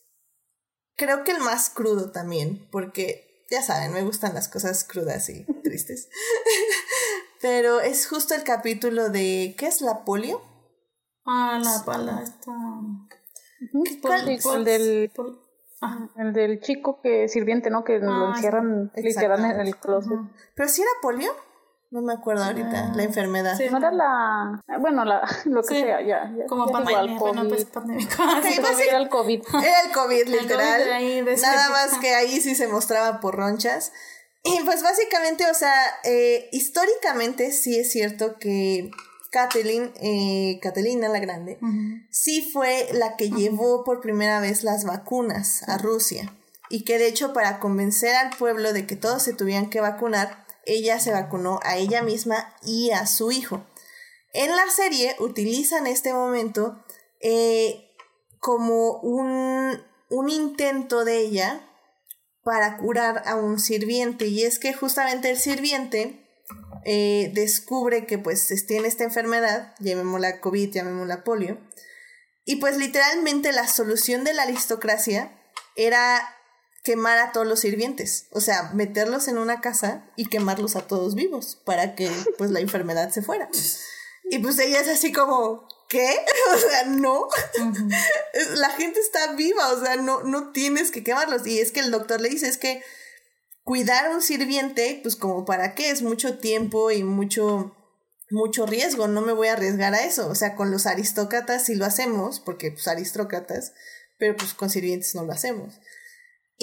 creo que el más crudo también, porque ya saben, me gustan las cosas crudas y tristes. pero es justo el capítulo de, ¿qué es la polio? Ah, la pala, está... ¿Cuál, del... El del chico que sirviente, ¿no? Que lo Ah, sí. encierran literal en el closet. Pero si era polio, no me acuerdo ahorita, la enfermedad. Sí. No era la. Bueno, la, lo que Sí. sea, ya. ya Como ya pandemia, bueno, COVID. pues pandémico. Sí, pues sí. Era el COVID. Era el COVID, literal. ahí, Nada más que ahí sí se mostraba por ronchas. Y pues básicamente, o sea, eh, históricamente sí es cierto que Kathleen, eh, Catalina la Grande, sí fue la que llevó por primera vez las vacunas a Rusia. Y que de hecho para convencer al pueblo de que todos se tuvieran que vacunar, ella se vacunó a ella misma y a su hijo. En la serie utilizan este momento eh, como un, un intento de ella para curar a un sirviente. Y es que justamente el sirviente eh, descubre que pues tiene esta enfermedad, llamémosla COVID, llamémosla polio. Y pues literalmente la solución de la aristocracia era quemar a todos los sirvientes, o sea, meterlos en una casa y quemarlos a todos vivos para que pues la enfermedad se fuera. Y pues ella es así como, ¿qué? O sea, no. La gente está viva, o sea, no, no tienes que quemarlos. Y es que el doctor le dice, es que cuidar a un sirviente, pues como para qué, es mucho tiempo y mucho, mucho riesgo, no me voy a arriesgar a eso. O sea, con los aristócratas sí lo hacemos, porque pues aristócratas, pero pues con sirvientes no lo hacemos.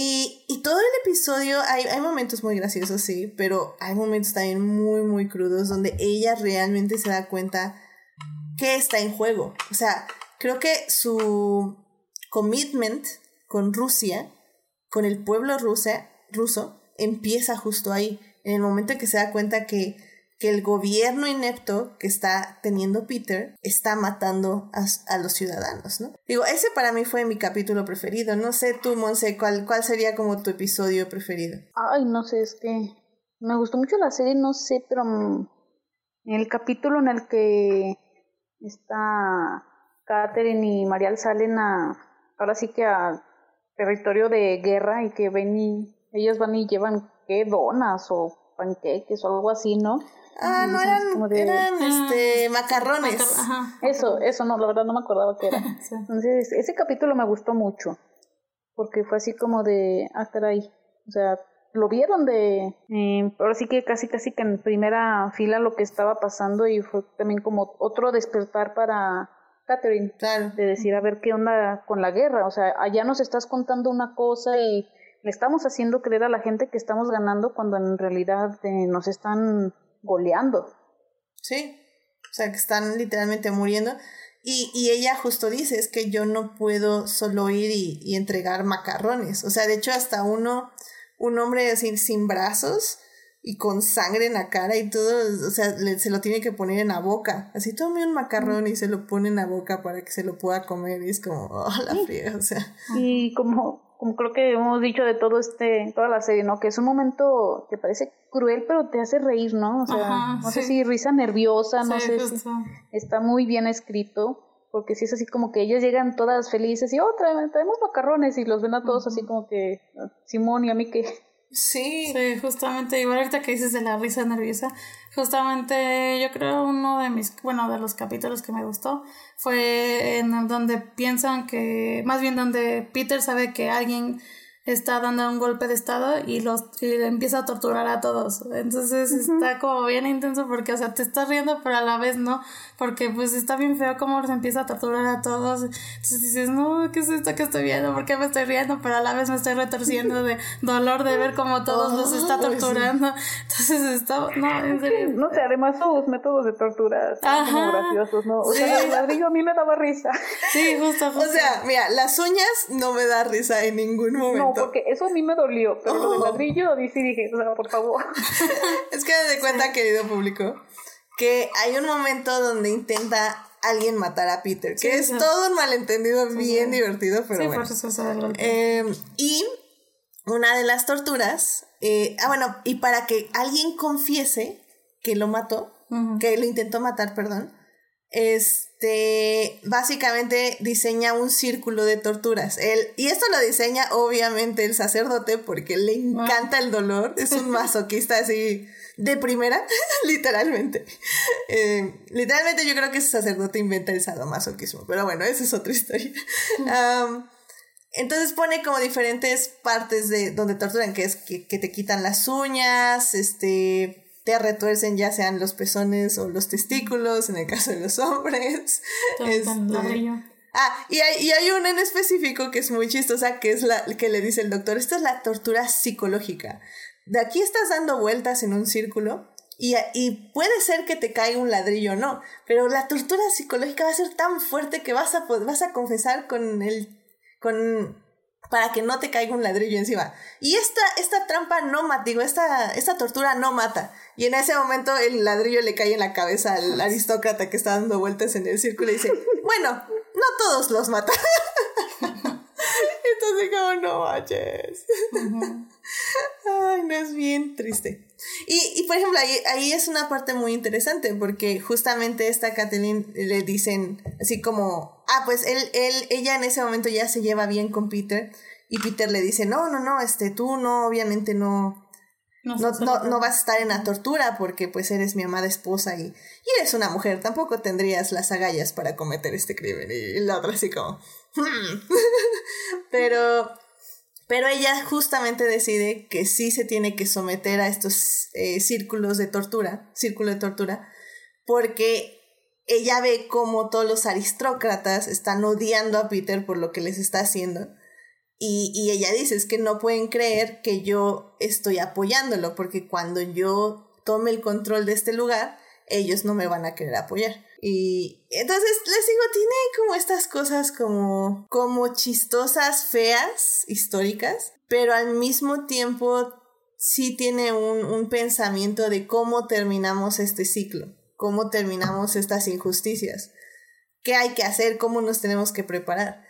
Y, y todo el episodio, hay, hay momentos muy graciosos, sí, pero hay momentos también muy, muy crudos donde ella realmente se da cuenta que está en juego. O sea, creo que su commitment con Rusia, con el pueblo rusa, ruso, empieza justo ahí, en el momento en que se da cuenta que, que el gobierno inepto que está teniendo Peter está matando a, a, los ciudadanos, ¿no? Digo, ese para mí fue mi capítulo preferido. No sé tú, Monse, ¿cuál, cuál sería como tu episodio preferido? Ay, no sé, es que me gustó mucho la serie, no sé, pero en el capítulo en el que está Catherine y Marial salen a, ahora sí que a territorio de guerra y que ven y ellos van y llevan, ¿qué? Donas o panqueques o algo así, ¿no? Ah, no, eran, de... eran este, macarrones. Macar Ajá. Eso, eso, no, la verdad no me acordaba qué era. sí. Entonces, ese capítulo me gustó mucho, porque fue así como de, ah, caray, o sea, lo vieron de, eh, ahora sí que casi, casi que en primera fila lo que estaba pasando y fue también como otro despertar para Catherine, claro. de decir, a ver qué onda con la guerra, o sea, allá nos estás contando una cosa y le estamos haciendo creer a la gente que estamos ganando cuando en realidad eh, nos están goleando. Sí, o sea, que están literalmente muriendo. Y, y ella justo dice, es que yo no puedo solo ir y, y entregar macarrones. O sea, de hecho, hasta uno, un hombre así sin brazos y con sangre en la cara y todo, o sea, le, se lo tiene que poner en la boca. Así tome un macarrón y se lo pone en la boca para que se lo pueda comer. Y es como, oh, la friega, o sea. Y como, como creo que hemos dicho de todo este, toda la serie, ¿no? Que es un momento que parece cruel, pero te hace reír, ¿no? O sea, Ajá, no sí. sé si risa nerviosa, no Sí, sé justo. si está muy bien escrito, porque si es así como que ellas llegan todas felices y, oh, trae- traemos macarrones y los ven a todos así como que, ah, Simón y a mí que, Sí, Sí, justamente, igual ahorita que dices de la risa nerviosa, justamente yo creo uno de mis, bueno, de los capítulos que me gustó fue en donde piensan que, más bien donde Peter sabe que alguien está dando un golpe de estado y los y le empieza a torturar a todos. Entonces está como bien intenso porque, o sea, te estás riendo, pero a la vez no, porque pues está bien feo cómo los empieza a torturar a todos. Entonces dices, no, ¿qué es esto que estoy viendo? ¿Por qué me estoy riendo? Pero a la vez me estoy retorciendo de dolor de ver cómo todos los está torturando. Entonces está, no, en serio. no sé, además sus métodos de tortura están como graciosos, ¿no? O Sí. sea, el ladrillo a mí me daba risa. Sí, justo, o justo. sea, mira, las uñas no me da risa en ningún No, momento. Porque eso a mí me dolió, pero lo del Oh. ladrillo sí dije, o sea, por favor. Es que de cuenta, querido público, que hay un momento donde intenta alguien matar a Peter, que Sí, es sí. todo un malentendido bien divertido, pero sí, bueno. por golpe. Eh, y una de las torturas, eh, ah, bueno, y para que alguien confiese que lo mató, que lo intentó matar, perdón, este, básicamente diseña un círculo de torturas. Él, y esto lo diseña obviamente el sacerdote porque le encanta el dolor, es un masoquista así de primera, literalmente. Eh, literalmente yo creo que ese sacerdote inventa el sadomasoquismo, pero bueno, esa es otra historia. Entonces pone como diferentes partes de donde torturan, que es que, que te quitan las uñas, este, te retuercen ya sean los pezones o los testículos, en el caso de los hombres. Este, ah, y hay, y hay una en específico que es muy chistosa, que es la que le dice el doctor, esta es la tortura psicológica. De aquí estás dando vueltas en un círculo y, y, puede ser que te caiga un ladrillo o no, pero la tortura psicológica va a ser tan fuerte que vas a, vas a confesar con el... con para que no te caiga un ladrillo encima. Y esta, esta trampa no mata, digo, esta, esta tortura no mata. Y en ese momento el ladrillo le cae en la cabeza al aristócrata que está dando vueltas en el círculo y dice, bueno, no todos los matan. Entonces como, no manches. Ay, no es bien triste. Y, y por ejemplo, ahí, ahí, es una parte muy interesante porque justamente esta Kathleen le dicen así como, ah, pues él, él, ella en ese momento ya se lleva bien con Peter y Peter le dice, no, no, no, este, tú no, obviamente no, no, no, no, vas a estar en la tortura porque pues eres mi amada esposa y, y eres una mujer, tampoco tendrías las agallas para cometer este crimen. Y la otra así como, hmm". pero pero ella justamente decide que sí se tiene que someter a estos eh, círculos de tortura, círculo de tortura, porque ella ve como todos los aristócratas están odiando a Peter por lo que les está haciendo. Y, y ella dice, es que no pueden creer que yo estoy apoyándolo, porque cuando yo tome el control de este lugar, ellos no me van a querer apoyar. Y entonces les digo, tiene como estas cosas como, como chistosas, feas, históricas, pero al mismo tiempo sí tiene un, un pensamiento de cómo terminamos este ciclo, cómo terminamos estas injusticias, qué hay que hacer, cómo nos tenemos que preparar.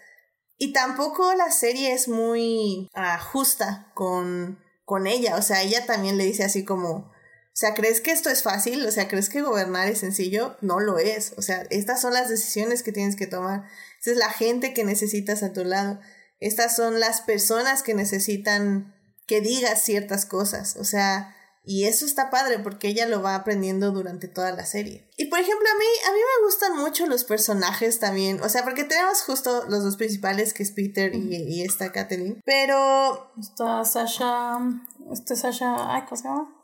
Y tampoco la serie es muy uh, justa con, con ella, o sea, ella también le dice así como, o sea, ¿crees que esto es fácil? O sea, ¿crees que gobernar es sencillo? No lo es. O sea, estas son las decisiones que tienes que tomar. Esta es la gente que necesitas a tu lado. Estas son las personas que necesitan que digas ciertas cosas. O sea, y eso está padre porque ella lo va aprendiendo durante toda la serie. Y por ejemplo, a mí, a mí me gustan mucho los personajes también. O sea, porque tenemos justo los dos principales, que es Peter y, y esta Kathleen. Pero. Está Sasha. Este Sasha. Ay, ¿cómo se llama?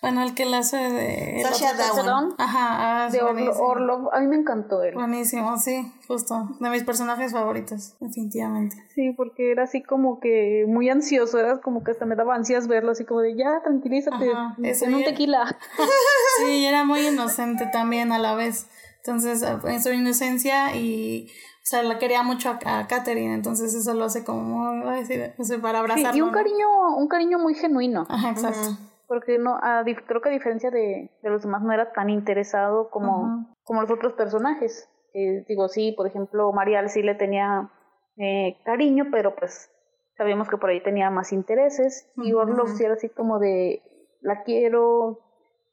Bueno, el que la hace de... Sasha Down. Ajá. Ah, de Orlov. A mí me encantó él. Buenísimo, sí, justo. De mis personajes favoritos, definitivamente. Sí, porque era así como que muy ansioso. Era como que hasta me daba ansias verlo, así como de ya, tranquilízate. en un tequila. sí, era muy inocente también a la vez. Entonces, en su inocencia y... O sea, la quería mucho a, a Katherine, entonces eso lo hace como, no sé, para abrazarlo. Sí, y un cariño, un cariño muy genuino. Ajá, exacto porque no a, creo que a diferencia de, de, los demás no era tan interesado como, como los otros personajes. Eh, digo, sí, por ejemplo, Marial sí le tenía eh, cariño, pero pues sabíamos que por ahí tenía más intereses. Y Orlov sí era así como de, la quiero,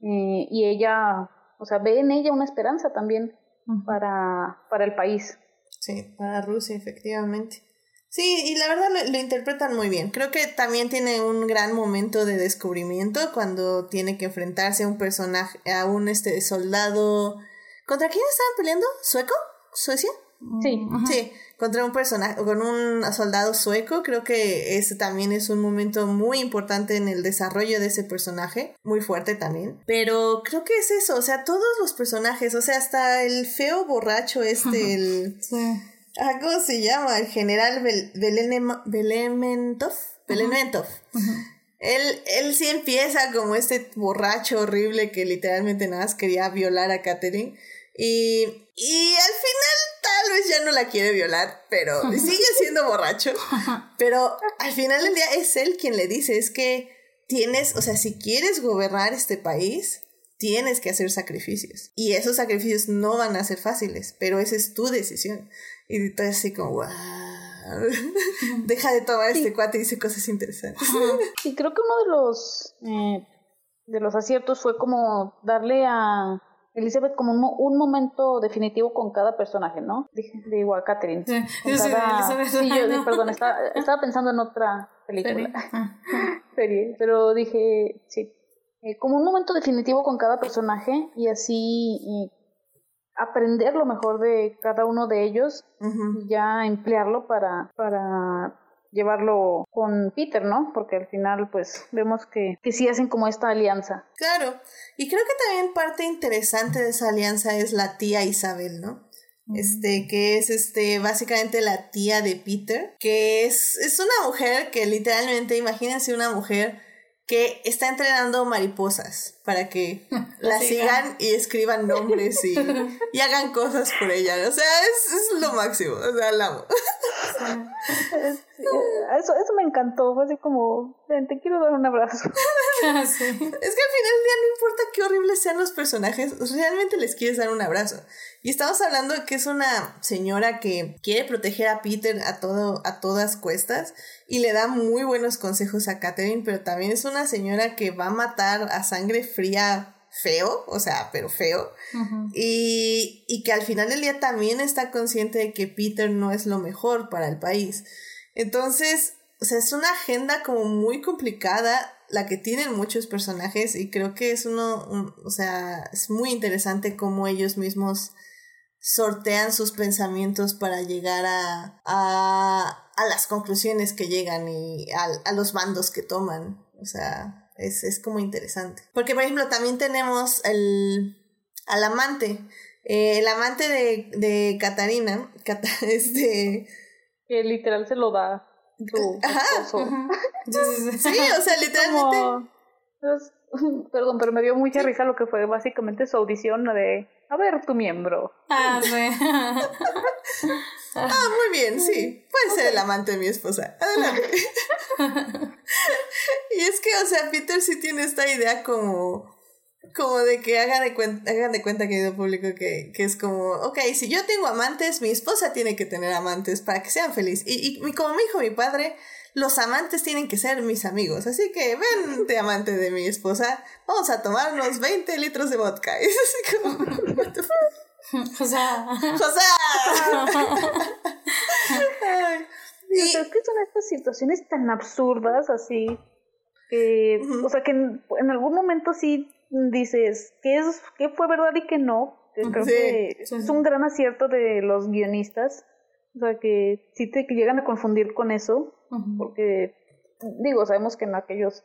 eh, y ella, o sea, ve en ella una esperanza también para, para el país. Sí, para Rusia, efectivamente. Sí, y la verdad lo, interpretan muy bien. Creo que también tiene un gran momento de descubrimiento cuando tiene que enfrentarse a un personaje, a un este soldado. ¿Contra quién estaban peleando? ¿Sueco? ¿Suecia? Sí. Sí, contra un personaje, con un soldado sueco. Creo que ese también es un momento muy importante en el desarrollo de ese personaje. Muy fuerte también. Pero creo que es eso, o sea, todos los personajes, o sea, hasta el feo borracho este, el. Sí Ah, ¿Cómo se llama? El general Bel Belementov. Belementov. Él, él sí empieza como este borracho horrible que literalmente nada más quería violar a Catherine. Y, y al final tal vez ya no la quiere violar, pero sigue siendo borracho. Pero al final del día es él quien le dice, es que tienes, o sea, si quieres gobernar este país, tienes que hacer sacrificios. Y esos sacrificios no van a ser fáciles, pero esa es tu decisión. Y todo así como, wow. Deja de tomar este cuate y dice cosas interesantes. Y creo que uno de los eh, de los aciertos fue como darle a Elizabeth como un, momento definitivo con cada personaje, ¿no? Dije, digo a Catherine. Sí, sí, yo, perdón, estaba, estaba, pensando en otra película. Ah. Serie. Pero dije, sí. Eh, como un momento definitivo con cada personaje y así aprender lo mejor de cada uno de ellos y ya emplearlo para, para llevarlo con Peter, ¿no? Porque al final, pues, vemos que, que sí hacen como esta alianza. Claro, y creo que también parte interesante de esa alianza es la tía Isabel, ¿no? Este, que es este, básicamente la tía de Peter, que es, es una mujer que literalmente, imagínense una mujer que está entrenando mariposas para que la sigan y escriban nombres y, y, hagan cosas por ella. O sea, es, es lo máximo. O sea, la amo. Eso, eso me encantó. Fue así como, te quiero dar un abrazo. Es que al final del día no importa qué horribles sean los personajes, realmente les quieres dar un abrazo. Y estamos hablando de que es una señora que quiere proteger a Peter a todo, a todas cuestas y le da muy buenos consejos a Catherine, pero también es una señora que va a matar a sangre fría feo, o sea, pero feo, y, y que al final del día también está consciente de que Peter no es lo mejor para el país. Entonces, o sea, es una agenda como muy complicada la que tienen muchos personajes y creo que es uno, o sea, es muy interesante cómo ellos mismos sortean sus pensamientos para llegar a, a, a las conclusiones que llegan y a, a, los bandos que toman. O sea, es, es como interesante. Porque, por ejemplo, también tenemos el, al amante. Eh, el amante de, de Catarina, este... Que literal se lo da su esposo. Sí, o sea, literalmente... perdón, pero me dio mucha risa lo que fue básicamente su audición de a ver tu miembro. Ah, sí. ah, muy bien, sí. Puede ser el amante de mi esposa. Adelante. y es que, o sea, Peter sí tiene esta idea como como de que hagan de cuenta, hagan de cuenta querido público, que, que es como, ok, si yo tengo amantes, mi esposa tiene que tener amantes para que sean felices. Y, y como me dijo mi padre, los amantes tienen que ser mis amigos. Así que vente, amante de mi esposa, vamos a tomarnos 20 litros de vodka. Y es así como. José. José. y es que son estas situaciones tan absurdas así que, o sea, que en, algún momento sí dices qué es qué fue verdad y qué no. Creo que es un gran acierto de los guionistas. O sea, que sí te llegan a confundir con eso porque digo, sabemos que en aquellos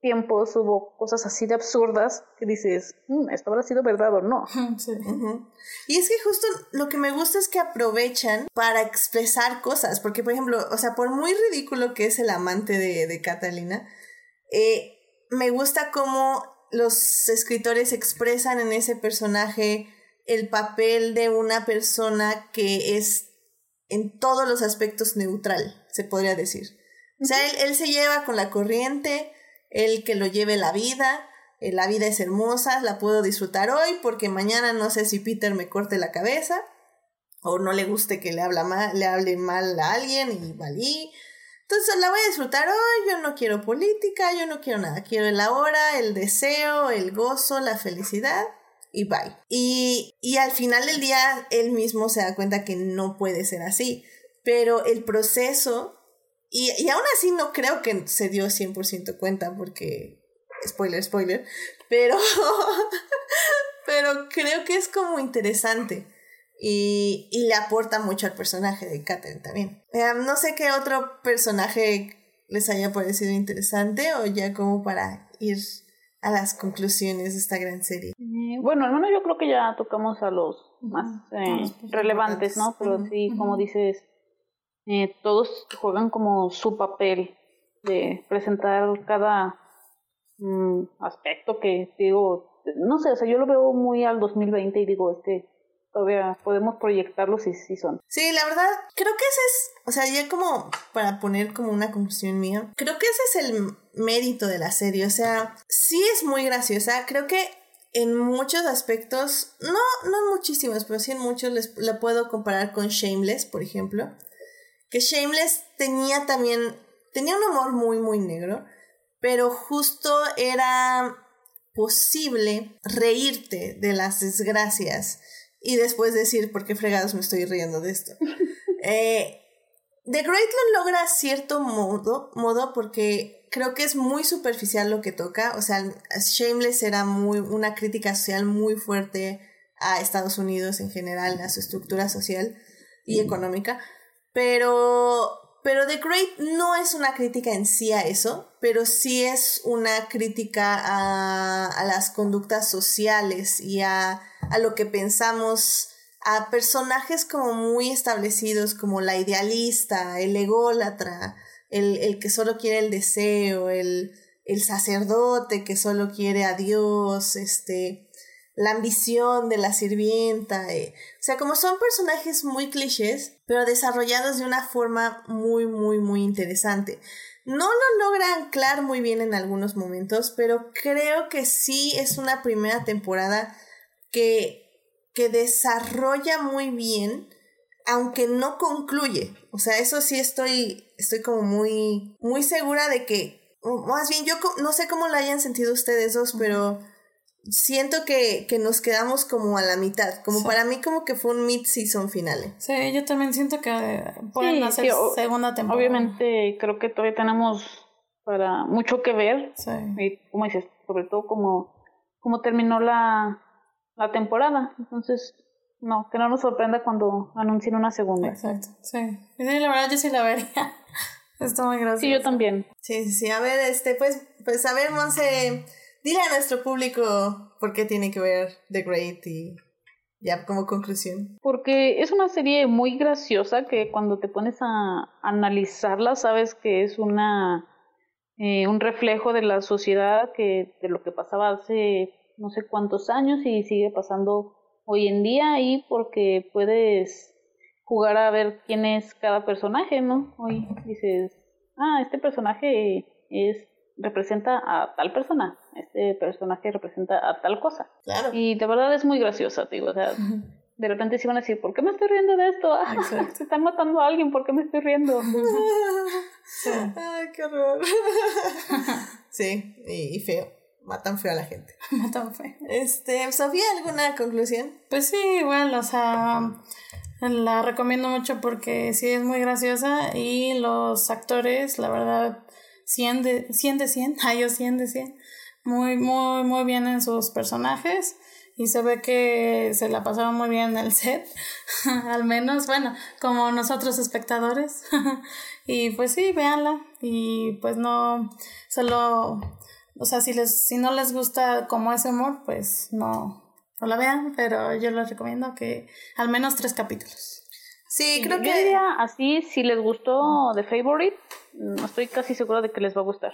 tiempos hubo cosas así de absurdas que dices, mm, esto habrá sido verdad o no. Y es que justo lo que me gusta es que aprovechan para expresar cosas, porque por ejemplo, o sea, por muy ridículo que es el amante de, de Catalina, eh, me gusta cómo los escritores expresan en ese personaje el papel de una persona que es en todos los aspectos neutral se podría decir. O sea, él, se lleva con la corriente, él que lo lleve la vida, eh, la vida es hermosa, la puedo disfrutar hoy porque mañana no sé si Peter me corte la cabeza o no le guste que le, habla mal, le hable mal a alguien y valí. Entonces la voy a disfrutar hoy, yo no quiero política, yo no quiero nada, quiero el ahora, el deseo, el gozo, la felicidad y bye. Y, y al final del día él mismo se da cuenta que no puede ser así pero el proceso, y, y aún así no creo que se dio 100% cuenta porque, spoiler, spoiler, pero, pero creo que es como interesante. Y, y, le aporta mucho al personaje de Catherine también. Eh, no sé qué otro personaje les haya parecido interesante o ya como para ir a las conclusiones de esta gran serie. Eh, bueno, al menos yo creo que ya tocamos a los más eh, relevantes, ¿no? Pero sí, como dices, eh, todos juegan como su papel de presentar cada mm, aspecto que digo, no sé, o sea, yo lo veo muy al 2020 y digo, este, podemos proyectarlos si, si son. Sí, la verdad, creo que ese es, o sea, ya como para poner como una conclusión mía, creo que ese es el mérito de la serie, o sea, sí es muy graciosa, creo que en muchos aspectos, no, no muchísimos, pero sí en muchos les, la puedo comparar con Shameless, por ejemplo que Shameless tenía también, tenía un humor muy, muy negro, pero justo era posible reírte de las desgracias y después decir, ¿por qué fregados me estoy riendo de esto? eh, The Great lo logra cierto modo, modo porque creo que es muy superficial lo que toca, o sea, Shameless era muy, una crítica social muy fuerte a Estados Unidos en general, a su estructura social y económica. Pero, pero The Great no es una crítica en sí a eso, pero sí es una crítica a, las conductas sociales y a, a lo que pensamos a personajes como muy establecidos como la idealista, el ególatra, el, el que solo quiere el deseo, el, el sacerdote que solo quiere a Dios, este, la ambición de la sirvienta. Eh. O sea, como son personajes muy clichés, pero desarrollados de una forma muy, muy, muy interesante. No lo logra anclar muy bien en algunos momentos, pero creo que sí es una primera temporada que que desarrolla muy bien, aunque no concluye. O sea, eso sí estoy, estoy como muy, muy segura de que, más bien yo no sé cómo lo hayan sentido ustedes dos, pero siento que, nos quedamos como a la mitad. Como para mí como que fue un mid-season final. Sí, yo también siento que pueden hacer segunda temporada. Obviamente creo que todavía tenemos para mucho que ver. Sí. Y como dices, sobre todo como, como terminó la, la temporada. Entonces, no, que no nos sorprenda cuando anuncien una segunda. Exacto, sí. la verdad yo sí la vería. Está muy gracioso. Sí, yo también. Sí, sí, sí. A ver, este, pues, pues a ver, Monse, dile a nuestro público por qué tiene que ver The Great y ya como conclusión. Porque es una serie muy graciosa que cuando te pones a analizarla sabes que es una eh, un reflejo de la sociedad que de lo que pasaba hace no sé cuántos años y sigue pasando hoy en día y porque puedes jugar a ver quién es cada personaje, ¿no? Hoy dices, ah, este personaje es representa a tal persona, este personaje representa a tal cosa. Claro. Y de verdad es muy graciosa, digo, o sea, de repente sí van a decir, ¿por qué me estoy riendo de esto? Ah, se están matando a alguien, ¿por qué me estoy riendo? Ay, qué horror. sí, y feo matan feo a la gente. matan feo. Este, Sofía, ¿alguna conclusión? Pues sí, igual, o sea, la recomiendo mucho porque sí es muy graciosa y los actores, la verdad, 100 de 100, de 100, ay, yo 100 de 100, muy, muy, muy bien en sus personajes y se ve que se la pasaron muy bien en el set, al menos, bueno, como nosotros espectadores. y pues sí, véanla y pues no, solo o sea, si, les, si no les gusta como ese humor, pues no, no la vean, pero yo les recomiendo que al menos tres capítulos. Sí, creo que... Diría así, si les gustó The Favorite, estoy casi segura de que les va a gustar.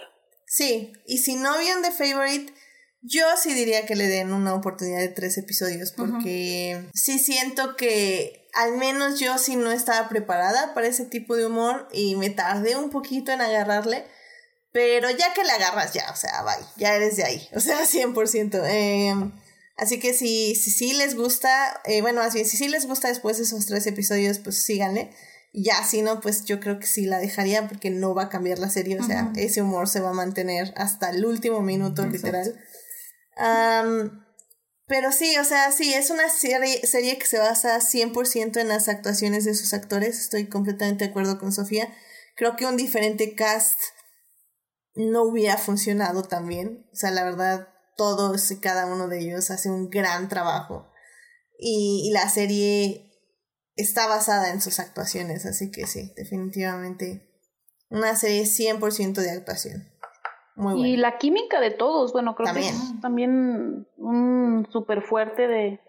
Sí, y si no vieron The Favorite, yo sí diría que le den una oportunidad de tres episodios, porque sí siento que al menos yo sí no estaba preparada para ese tipo de humor y me tardé un poquito en agarrarle. Pero ya que la agarras, ya, o sea, bye, ya eres de ahí, o sea, 100%. Eh, así que si sí si, les gusta, eh, bueno, así si sí les gusta después de esos tres episodios, pues síganle. Ya, si no, pues yo creo que sí la dejaría porque no va a cambiar la serie, o sea, ese humor se va a mantener hasta el último minuto, literal. pero sí, o sea, sí, es una serie, serie que se basa 100% en las actuaciones de sus actores, estoy completamente de acuerdo con Sofía. Creo que un diferente cast no hubiera funcionado tan bien. O sea, la verdad, todos y cada uno de ellos hace un gran trabajo. Y, la serie está basada en sus actuaciones, así que sí, definitivamente una serie 100% de actuación. Muy buena. Y la química de todos, bueno, creo que es también un súper fuerte de,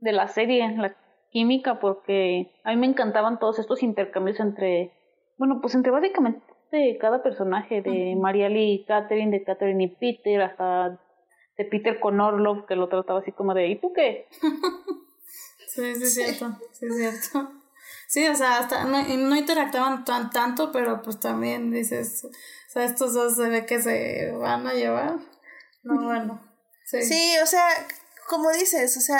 de la serie, la química, porque a mí me encantaban todos estos intercambios entre, bueno, pues entre básicamente cada personaje, de Mariali y Catherine, de Catherine y Peter, hasta de Peter con Orlov, que lo trataba así como de, ¿y tú qué? sí, sí, es cierto, sí, es cierto. Sí, o sea, hasta no, no interactuaban tan, tanto, pero pues también dices, o sea, estos dos se ve que se van a llevar. No, bueno. Sí. sí, o sea, como dices, o sea,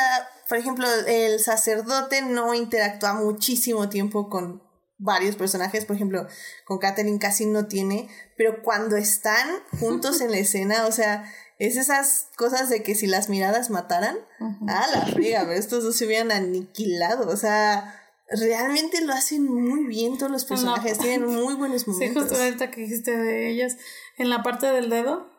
por ejemplo, el sacerdote no interactúa muchísimo tiempo con varios personajes, por ejemplo, con Katherine casi no tiene, pero cuando están juntos en la escena, o sea, es esas cosas de que si las miradas mataran, ah, la friega, pero estos dos se hubieran aniquilado, o sea, realmente lo hacen muy bien todos los personajes, tienen muy buenos momentos. Sí, justo ahorita que dijiste de ellos, en la parte del dedo,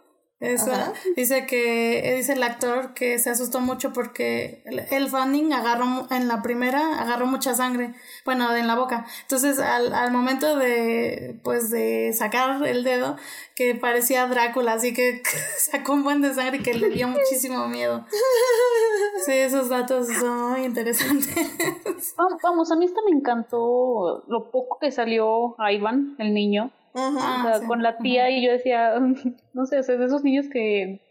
dice que dice el actor que se asustó mucho porque el, Fanning agarró en la primera agarró mucha sangre bueno en la boca. Entonces al, al momento de pues de sacar el dedo que parecía Drácula así que sacó un buen de sangre y que le dio muchísimo miedo. Sí esos datos son muy interesantes. Vamos a mí esta me encantó lo poco que salió Ivan el niño Ah, con la tía y yo decía, no sé, es de esos niños que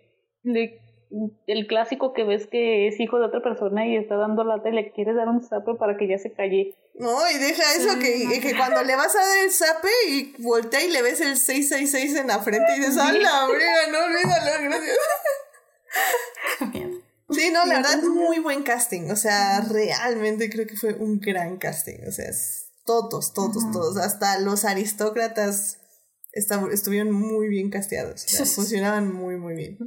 el clásico que ves que es hijo de otra persona y está dando lata y le quieres dar un zape para que ya se calle. No, y deja eso que, que cuando le vas a dar el zape y voltea y le ves el 666 en la frente y dices, ¡ah, la brega! No, olvídalo, gracias. Sí, no, la verdad, muy buen casting. O sea, realmente creo que fue un gran casting. O sea, es todos, todos, todos, hasta los aristócratas estuvieron muy bien casteados, funcionaban muy, muy bien.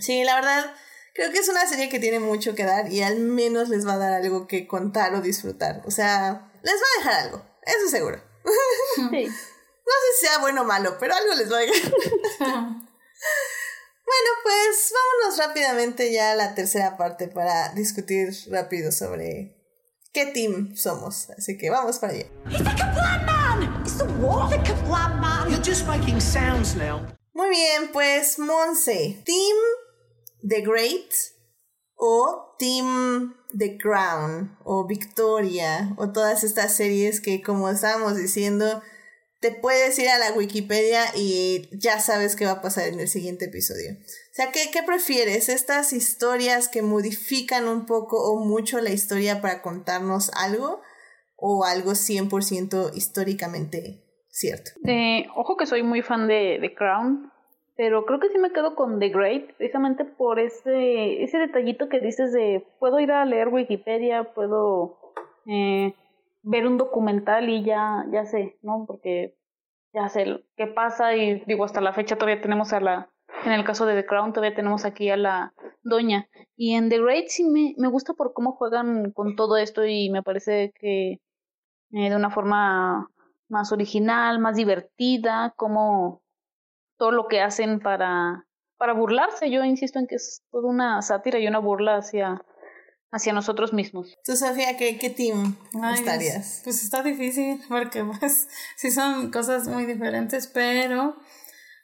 Sí. la verdad, creo que es una serie que tiene mucho que dar y al menos les va a dar algo que contar o disfrutar. O sea, les va a dejar algo, eso seguro. Sí. no sé si sea bueno o malo, pero algo les va a dejar. Bueno, pues vámonos rápidamente ya a la tercera parte para discutir rápido sobre qué team somos. Así que vamos para allá. Muy bien, pues Monse, Team The Great o Team The Crown o Victoria o todas estas series que como estábamos diciendo te puedes ir a la Wikipedia y ya sabes qué va a pasar en el siguiente episodio. Sea, ¿qué, ¿qué, prefieres? ¿Estas historias que modifican un poco o mucho la historia para contarnos algo? ¿O algo 100% históricamente cierto? ojo que soy muy fan de, The Crown, pero creo que sí me quedo con The Great, precisamente por ese, ese detallito que dices de, puedo ir a leer Wikipedia, puedo... Eh, ver un documental y ya, ya sé, ¿no? Porque ya sé qué pasa y digo, hasta la fecha todavía tenemos a la, en el caso de The Crown todavía tenemos aquí a la doña. Y en The Great sí me, me gusta por cómo juegan con todo esto y me parece que eh, de una forma más original, más divertida, como todo lo que hacen para, para burlarse. Yo insisto en que es toda una sátira y una burla hacia hacia nosotros mismos. Tú, Sofía, ¿qué, qué team estarías? Pues, está difícil porque pues sí son cosas muy diferentes, pero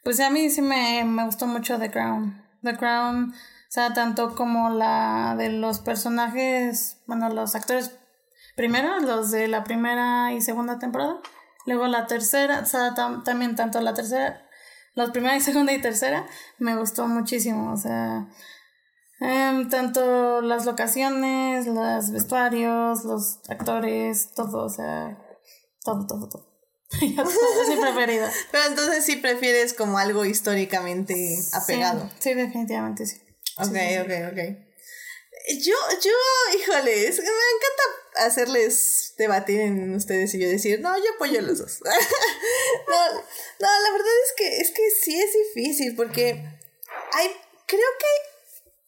pues a mí sí me, me gustó mucho The Crown. The Crown, o sea, tanto como la de los personajes, bueno, los actores primero, los de la primera y segunda temporada, luego la tercera, o sea, también tanto la tercera, la primera y segunda y tercera, me gustó muchísimo, o sea, Em, tanto las locaciones, los vestuarios, los actores, todo, o sea, todo, todo, todo. es mi preferida. Pero entonces sí prefieres como algo históricamente apegado. Sí, definitivamente sí. Ok, ok, ok. Yo, yo, híjoles, me encanta hacerles debatir en ustedes y yo decir, no, yo apoyo a los dos. no, no, la verdad es que, es que sí es difícil porque hay, creo que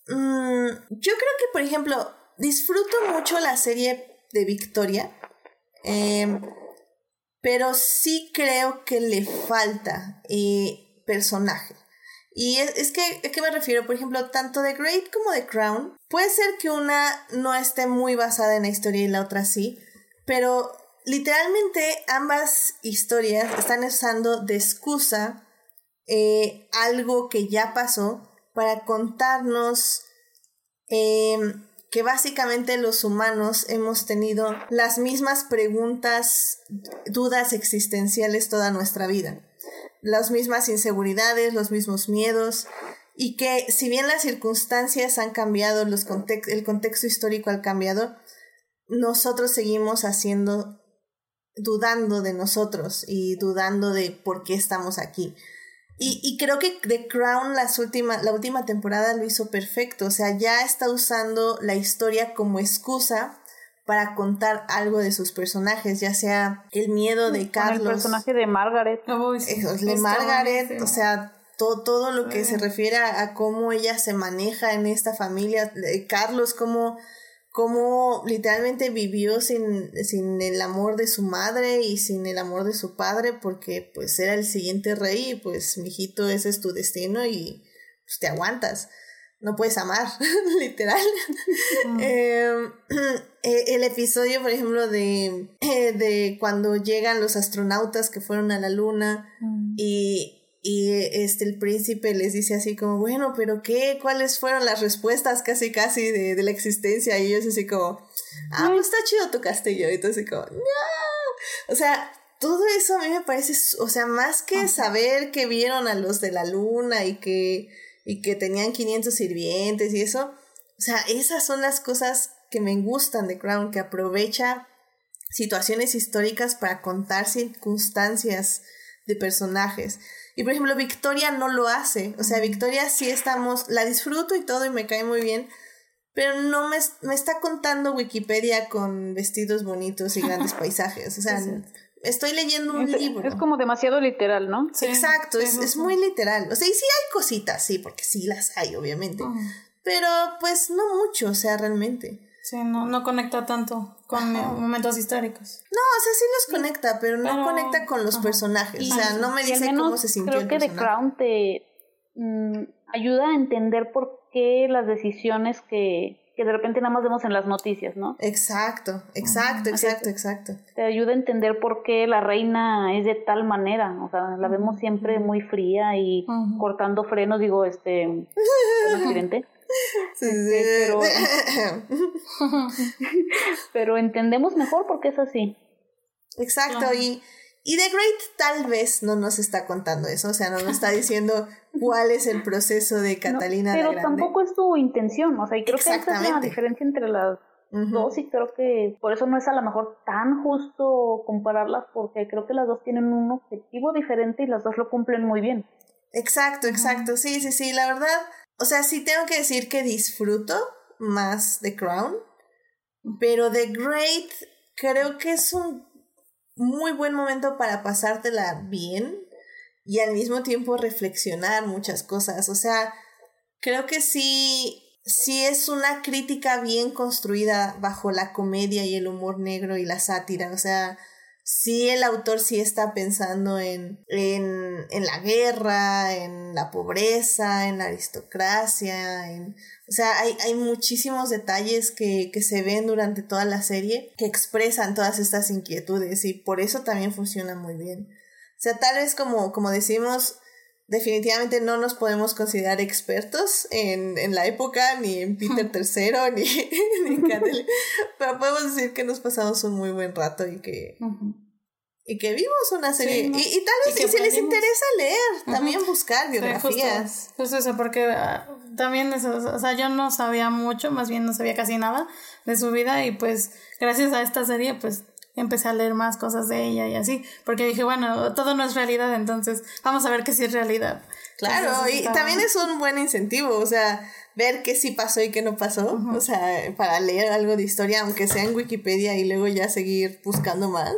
Mm, yo creo que, por ejemplo, disfruto mucho la serie de Victoria, em, pero sí creo que le falta eh, personaje. Y es, que, ¿a qué me refiero? Por ejemplo, tanto The Great como The Crown, puede ser que una no esté muy basada en la historia y la otra sí, pero literalmente ambas historias están usando de excusa eh, algo que ya pasó para contarnos em, que básicamente los humanos hemos tenido las mismas preguntas, dudas existenciales toda nuestra vida, las mismas inseguridades, los mismos miedos, y que si bien las circunstancias han cambiado, los el contexto histórico ha cambiado, nosotros seguimos haciendo, dudando de nosotros y dudando de por qué estamos aquí. Y, y creo que The Crown las última, la última temporada lo hizo perfecto. O sea, ya está usando la historia como excusa para contar algo de sus personajes, ya sea el miedo de Carlos. El personaje de Margaret. de Margaret, o sea, todo, todo lo que se refiere a, cómo ella se maneja en esta familia. Carlos, cómo cómo literalmente vivió sin, sin el amor de su madre y sin el amor de su padre porque pues era el siguiente rey y pues mijito ese es tu destino y pues te aguantas. No puedes amar literal. Em, eh, el episodio por ejemplo de, eh, de cuando llegan los astronautas que fueron a la luna y y este el príncipe les dice así como, bueno, pero ¿qué? ¿Cuáles fueron las respuestas casi casi de, de la existencia? Y ellos así como, ah, pues está chido tu castillo. Y entonces como, no. O sea, todo eso a mí me parece, o sea, más que saber que vieron a los de la luna y que, y que tenían 500 sirvientes y eso, o sea, esas son las cosas que me gustan de Crown, que aprovecha situaciones históricas para contar circunstancias de personajes. Y por ejemplo, Victoria no lo hace. O sea, Victoria sí estamos, la disfruto y todo y me cae muy bien, pero no me, me está contando Wikipedia con vestidos bonitos y grandes paisajes. O sea, estoy leyendo un libro. Es como demasiado literal, ¿no? Exacto, es, es, muy literal. O sea, y sí hay cositas, sí, porque sí las hay, obviamente. Pero pues no mucho, o sea, realmente. Sí, no, no conecta tanto con momentos históricos. No, o sea, sí los conecta, pero no conecta con los personajes. o sea, no me dice cómo se sintió. Creo que The Crown te mm, ayuda a entender por qué las decisiones que, que de repente nada más vemos en las noticias, ¿no? Exacto, exacto, exacto, exacto. Te ayuda a entender por qué la reina es de tal manera, o sea, la vemos siempre muy fría y cortando frenos, digo, este, accidente. Este, pero, entendemos mejor porque es así. Exacto, y, y The Great tal vez no nos está contando eso, o sea, no nos está diciendo cuál es el proceso de Catalina Pero tampoco es su intención, o sea, y creo que esa es la diferencia entre las dos y creo que por eso no es a lo mejor tan justo compararlas porque creo que las dos tienen un objetivo diferente y las dos lo cumplen muy bien. Exacto, exacto, sí, sí, sí, la verdad, o sea, sí tengo que decir que disfruto más The Crown, pero The Great creo que es un muy buen momento para pasártela bien y al mismo tiempo reflexionar muchas cosas. O sea, creo que sí, sí es una crítica bien construida bajo la comedia y el humor negro y la sátira. O sea, sí el autor sí está pensando en, en, en la guerra, en la pobreza, en la aristocracia, en, o sea, hay, hay muchísimos detalles que, que se ven durante toda la serie que expresan todas estas inquietudes y por eso también funciona muy bien. O sea, tal vez como, como decimos, definitivamente no nos podemos considerar expertos en, en la época, ni en Peter III, ni, ni en pero podemos decir que nos pasamos un muy buen rato y que, y que vimos una serie. y, y, tal vez si, les interesa leer, también buscar biografías. pues eso, porque ah, también eso, o sea, yo no sabía mucho, más bien no sabía casi nada de su vida y pues gracias a esta serie pues empecé a leer más cosas de ella y así, porque dije, bueno, todo no es realidad, entonces vamos a ver que sí es realidad. Claro, y también es un buen incentivo, o sea, ver qué sí pasó y qué no pasó, o sea, para leer algo de historia, aunque sea en Wikipedia y luego ya seguir buscando más.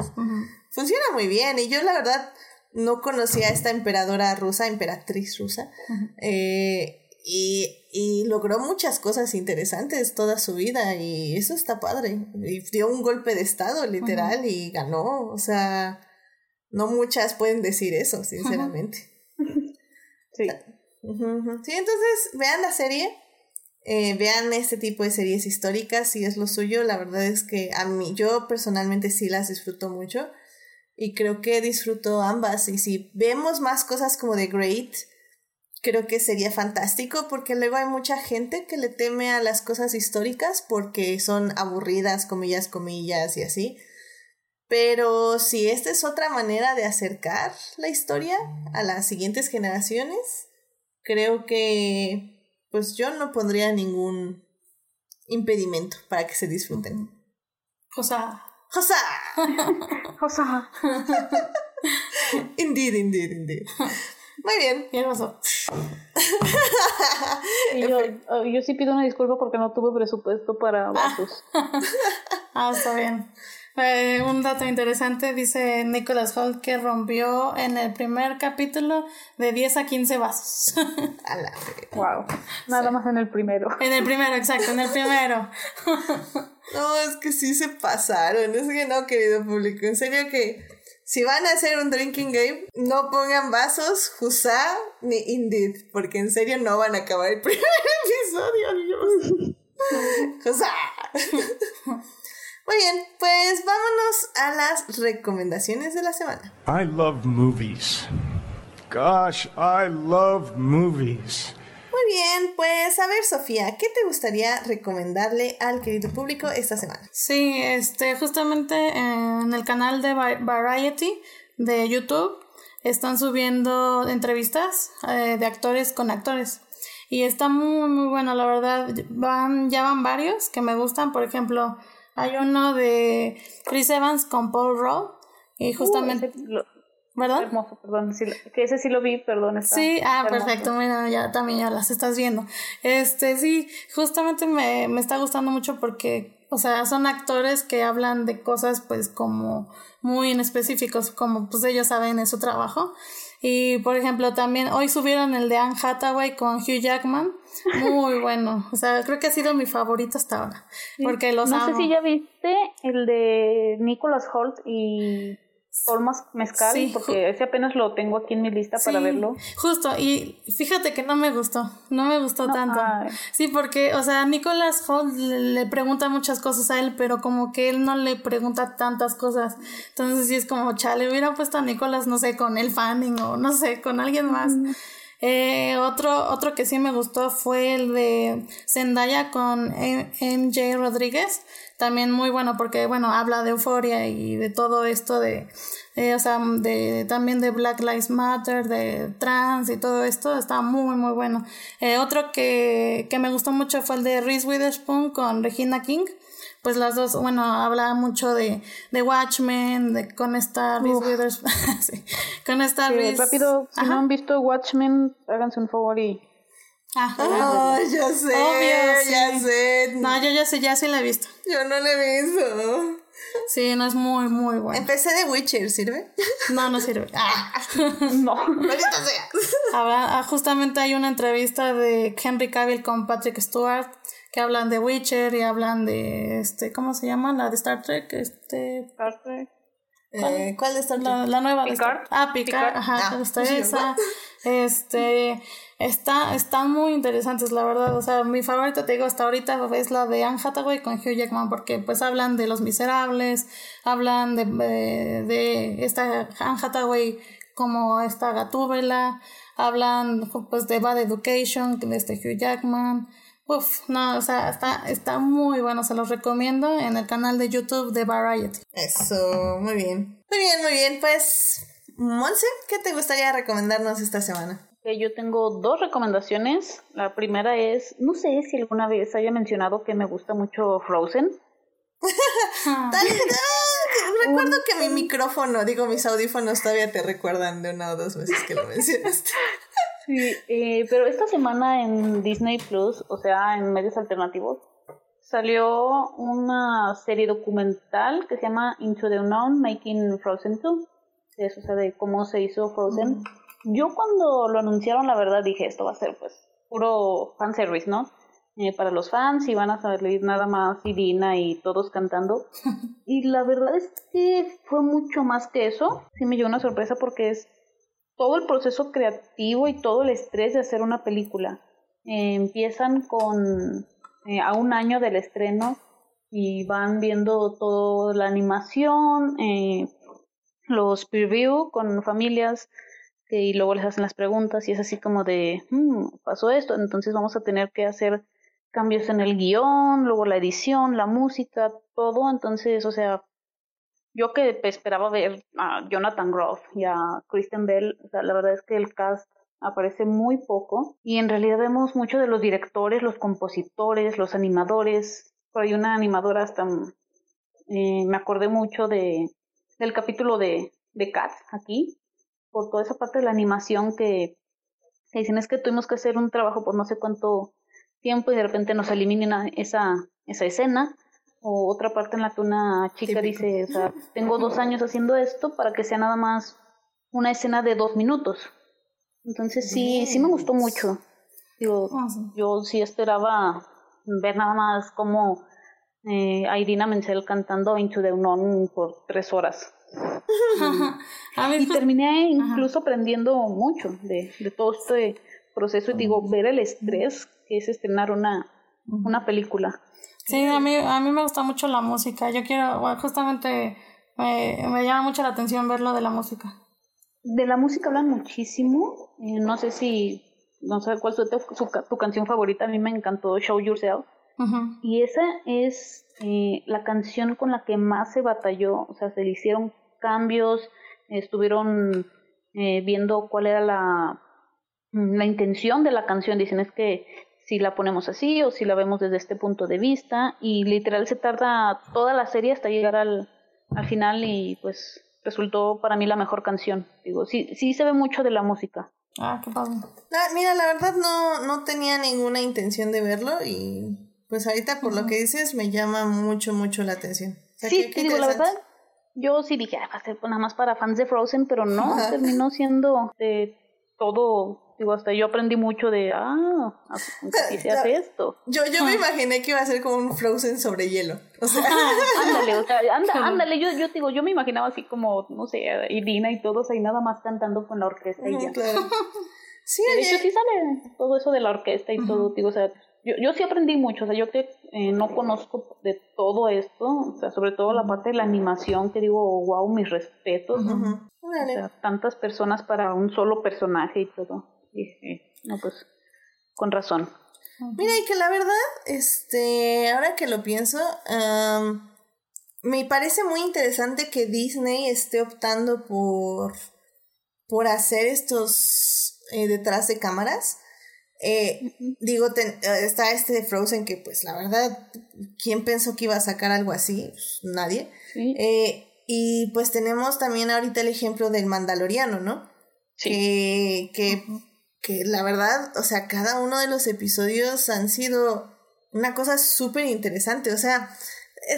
Funciona muy bien y yo la verdad no conocía a esta emperadora rusa, emperatriz rusa, eh, y, y, logró muchas cosas interesantes toda su vida y eso está padre. Y dio un golpe de estado, literal, y ganó. O sea, no muchas pueden decir eso, sinceramente. Sí. Sí, entonces vean la serie. Eh, vean este tipo de series históricas si es lo suyo. La verdad es que a mí, yo personalmente sí las disfruto mucho. Y creo que disfruto ambas. Y si vemos más cosas como The Great, creo que sería fantástico porque luego hay mucha gente que le teme a las cosas históricas porque son aburridas, comillas, comillas y así. Pero si esta es otra manera de acercar la historia a las siguientes generaciones, creo que pues yo no pondría ningún impedimento para que se disfruten. Josa. Josa. Josa. indeed, indeed, indeed. Muy bien. ¿Qué pasó? yo, oh, yo sí pido una disculpa porque no tuve presupuesto para vasos. ah, está bien. Eh, un dato interesante dice Nicholas Holt que rompió en el primer capítulo de 10 a 15 vasos. A la Wow. Nada más en el primero. en el primero, exacto, en el primero. No, es que sí se pasaron. Es que no, querido público. En serio que si van a hacer un drinking game, no pongan vasos, Husa ni Indeed. Porque en serio no van a acabar el primer episodio. Husa. Muy bien, pues vámonos a las recomendaciones de la semana. I love movies. Gosh, I love movies. Muy bien, pues a ver, Sofía, ¿qué te gustaría recomendarle al querido público esta semana? Sí, este, justamente en el canal de Va- Variety de YouTube están subiendo entrevistas eh, de actores con actores. Y está muy, muy bueno, la verdad. Van, ya van varios que me gustan. Por ejemplo, hay uno de Chris Evans con Paul Rudd. Y justamente, Uh, ¿verdad? hermoso, perdón. sí que ese sí lo vi, perdón. está- Sí, ah, hermoso. perfecto, mira, ya también ya las estás viendo. Este, sí, justamente me, me está gustando mucho porque, o sea, son actores que hablan de cosas pues como muy en específicos, como pues ellos saben es su trabajo. Y por ejemplo, también hoy subieron el de Anne Hathaway con Hugh Jackman. Muy bueno. O sea, creo que ha sido mi favorito hasta ahora. Porque los No sé si ya viste el de Nicholas Holt y Paul Mas- Mezcal, Sí, porque ese apenas lo tengo aquí en mi lista para verlo. Justo, y fíjate que no me gustó, no me gustó No, tanto. ay. Sí, porque, o sea, Nicholas Holt le, pregunta muchas cosas a él, pero como que él no le pregunta tantas cosas. Entonces sí es como, chale, hubiera puesto a Nicholas, no sé, con el Fanning o no sé, con alguien más. Eh, otro, otro que sí me gustó fue el de Zendaya con M- MJ Rodríguez. También muy bueno porque, bueno, habla de euforia y de todo esto de, eh, o sea, de, también de Black Lives Matter, de trans y todo esto. Está muy, muy bueno. Eh, otro que, que me gustó mucho fue el de Reese Witherspoon con Regina King. Pues las dos, bueno, habla mucho de, de Watchmen, de, con esta Reese Witherspoon. sí, con esta Sí, Reese. rápido, si Ajá. no han visto Watchmen, háganse un favor y Ah, Oh, ya sé, Obvio, ya sé. No, yo ya sé, ya sí la he visto. Yo no lo he visto. Sí, no es muy, muy bueno. Empecé de Witcher, ¿sirve? No, no sirve. Ah. no. Maldita sea. Ah, justamente hay una entrevista de Henry Cavill con Patrick Stewart que hablan de Witcher y hablan de este, ¿cómo se llama? La de Star Trek, este Eh, ¿Cuál de Star Trek? la, la nueva Picard. Star- Ah, Picard, Picard. ajá, Ah, está sí, esa. Este está, están muy interesantes, la verdad. O sea, mi favorita, te digo, hasta ahorita es la de Anne Hathaway con Hugh Jackman, porque pues hablan de los miserables, hablan de, de, esta Anne Hathaway como esta Gatúbela, hablan pues de Bad Education, de este Hugh Jackman. Uf, no, o sea, está, está muy bueno, se los recomiendo en el canal de YouTube de Variety. Eso, muy bien. Muy bien, muy bien. Pues, Monse, ¿qué te gustaría recomendarnos esta semana? Yo tengo dos recomendaciones. La primera es, no sé si alguna vez haya mencionado que me gusta mucho Frozen. Recuerdo que mi micrófono, digo, mis audífonos todavía te recuerdan de una o dos veces que lo mencionaste. Sí, eh, pero esta semana en Disney Plus, o sea, en medios alternativos, salió una serie documental que se llama Into the Unknown Making Frozen 2. Es, o sea, de cómo se hizo Frozen. Yo cuando lo anunciaron, la verdad dije, esto va a ser pues puro fanservice, ¿no? Eh, para los fans y van a salir nada más Irina y todos cantando. y la verdad es que fue mucho más que eso. Sí me llevó una sorpresa porque es todo el proceso creativo y todo el estrés de hacer una película. Eh, empiezan con eh, a un año del estreno y van viendo toda la animación, eh, los preview con familias y luego les hacen las preguntas y es así como de, "Hmm, pasó esto, entonces vamos a tener que hacer cambios en el guion, luego la edición, la música, todo, entonces, o sea, yo que esperaba ver a Jonathan Groff y a Kristen Bell, o sea, la verdad es que el cast aparece muy poco y en realidad vemos mucho de los directores, los compositores, los animadores. Por ahí una animadora hasta mm, eh, me acordé mucho de del capítulo de, de Cats aquí, por toda esa parte de la animación que, dicen es que tuvimos que hacer un trabajo por no sé cuánto tiempo y de repente nos eliminan esa, esa escena o otra parte en la que una chica dice, o sea, tengo dos años haciendo esto para que sea nada más una escena de dos minutos. Entonces sí, sí me gustó mucho. Digo, yo sí esperaba ver nada más como eh, Irina Menzel cantando Into the Unknown por tres horas. A mí Y pues, terminé incluso aprendiendo mucho de, de todo este proceso y digo, ver el estrés que es estrenar una, una película. Sí, a mí, a mí me gusta mucho la música. Yo quiero, bueno, justamente me, me llama mucho la atención ver lo de la música. De la música hablan muchísimo. eh, no sé si, no sé cuál es tu, su- tu canción favorita. A mí me encantó Show Yourself. Ujú. Y esa es eh, la canción con la que más se batalló. O sea, se le hicieron cambios, estuvieron eh, viendo cuál era la, la intención de la canción. Dicen es que si la ponemos así o si la vemos desde este punto de vista. Y literal se tarda toda la serie hasta llegar al, al final y pues resultó para mí la mejor canción. Digo, sí, sí se ve mucho de la música. Ah, qué padre. Ah, mira, la verdad no, no tenía ninguna intención de verlo y pues ahorita por lo que dices me llama mucho, mucho la atención. O sea, Sí, qué- qué te digo, la verdad, yo sí dije, ah, va a ser nada más para fans de Frozen, pero no, terminó siendo de todo, digo, hasta yo aprendí mucho de, ah, así así se hace esto. Yo, yo me imaginé que iba a ser como un Frozen sobre hielo. O sea, Ándale, o sea, anda, ándale, yo, yo digo, yo me imaginaba así como, no sé, Irina y todos ahí nada más cantando con la orquesta y ya. claro. Sí, De hecho, sí sale todo eso de la orquesta y todo, digo, o sea, yo, yo sí aprendí mucho, o sea, yo que eh, no conozco de todo esto, o sea, sobre todo la parte de la animación, que digo, wow, mis respetos, Ujú. o sea, tantas personas para un solo personaje y todo. Dije, no, pues, con razón. Mira, y que la verdad, este, ahora que lo pienso, am, me parece muy interesante que Disney esté optando por, por hacer estos eh, detrás de cámaras. Eh, digo, ten- eh, está este de Frozen que pues la verdad, ¿quién pensó que iba a sacar algo así? Pues, nadie. Sí, Eh, y pues tenemos también ahorita el ejemplo del Mandaloriano, ¿no? sí. que, que, que la verdad, o sea, cada uno de los episodios han sido una cosa súper interesante. O sea,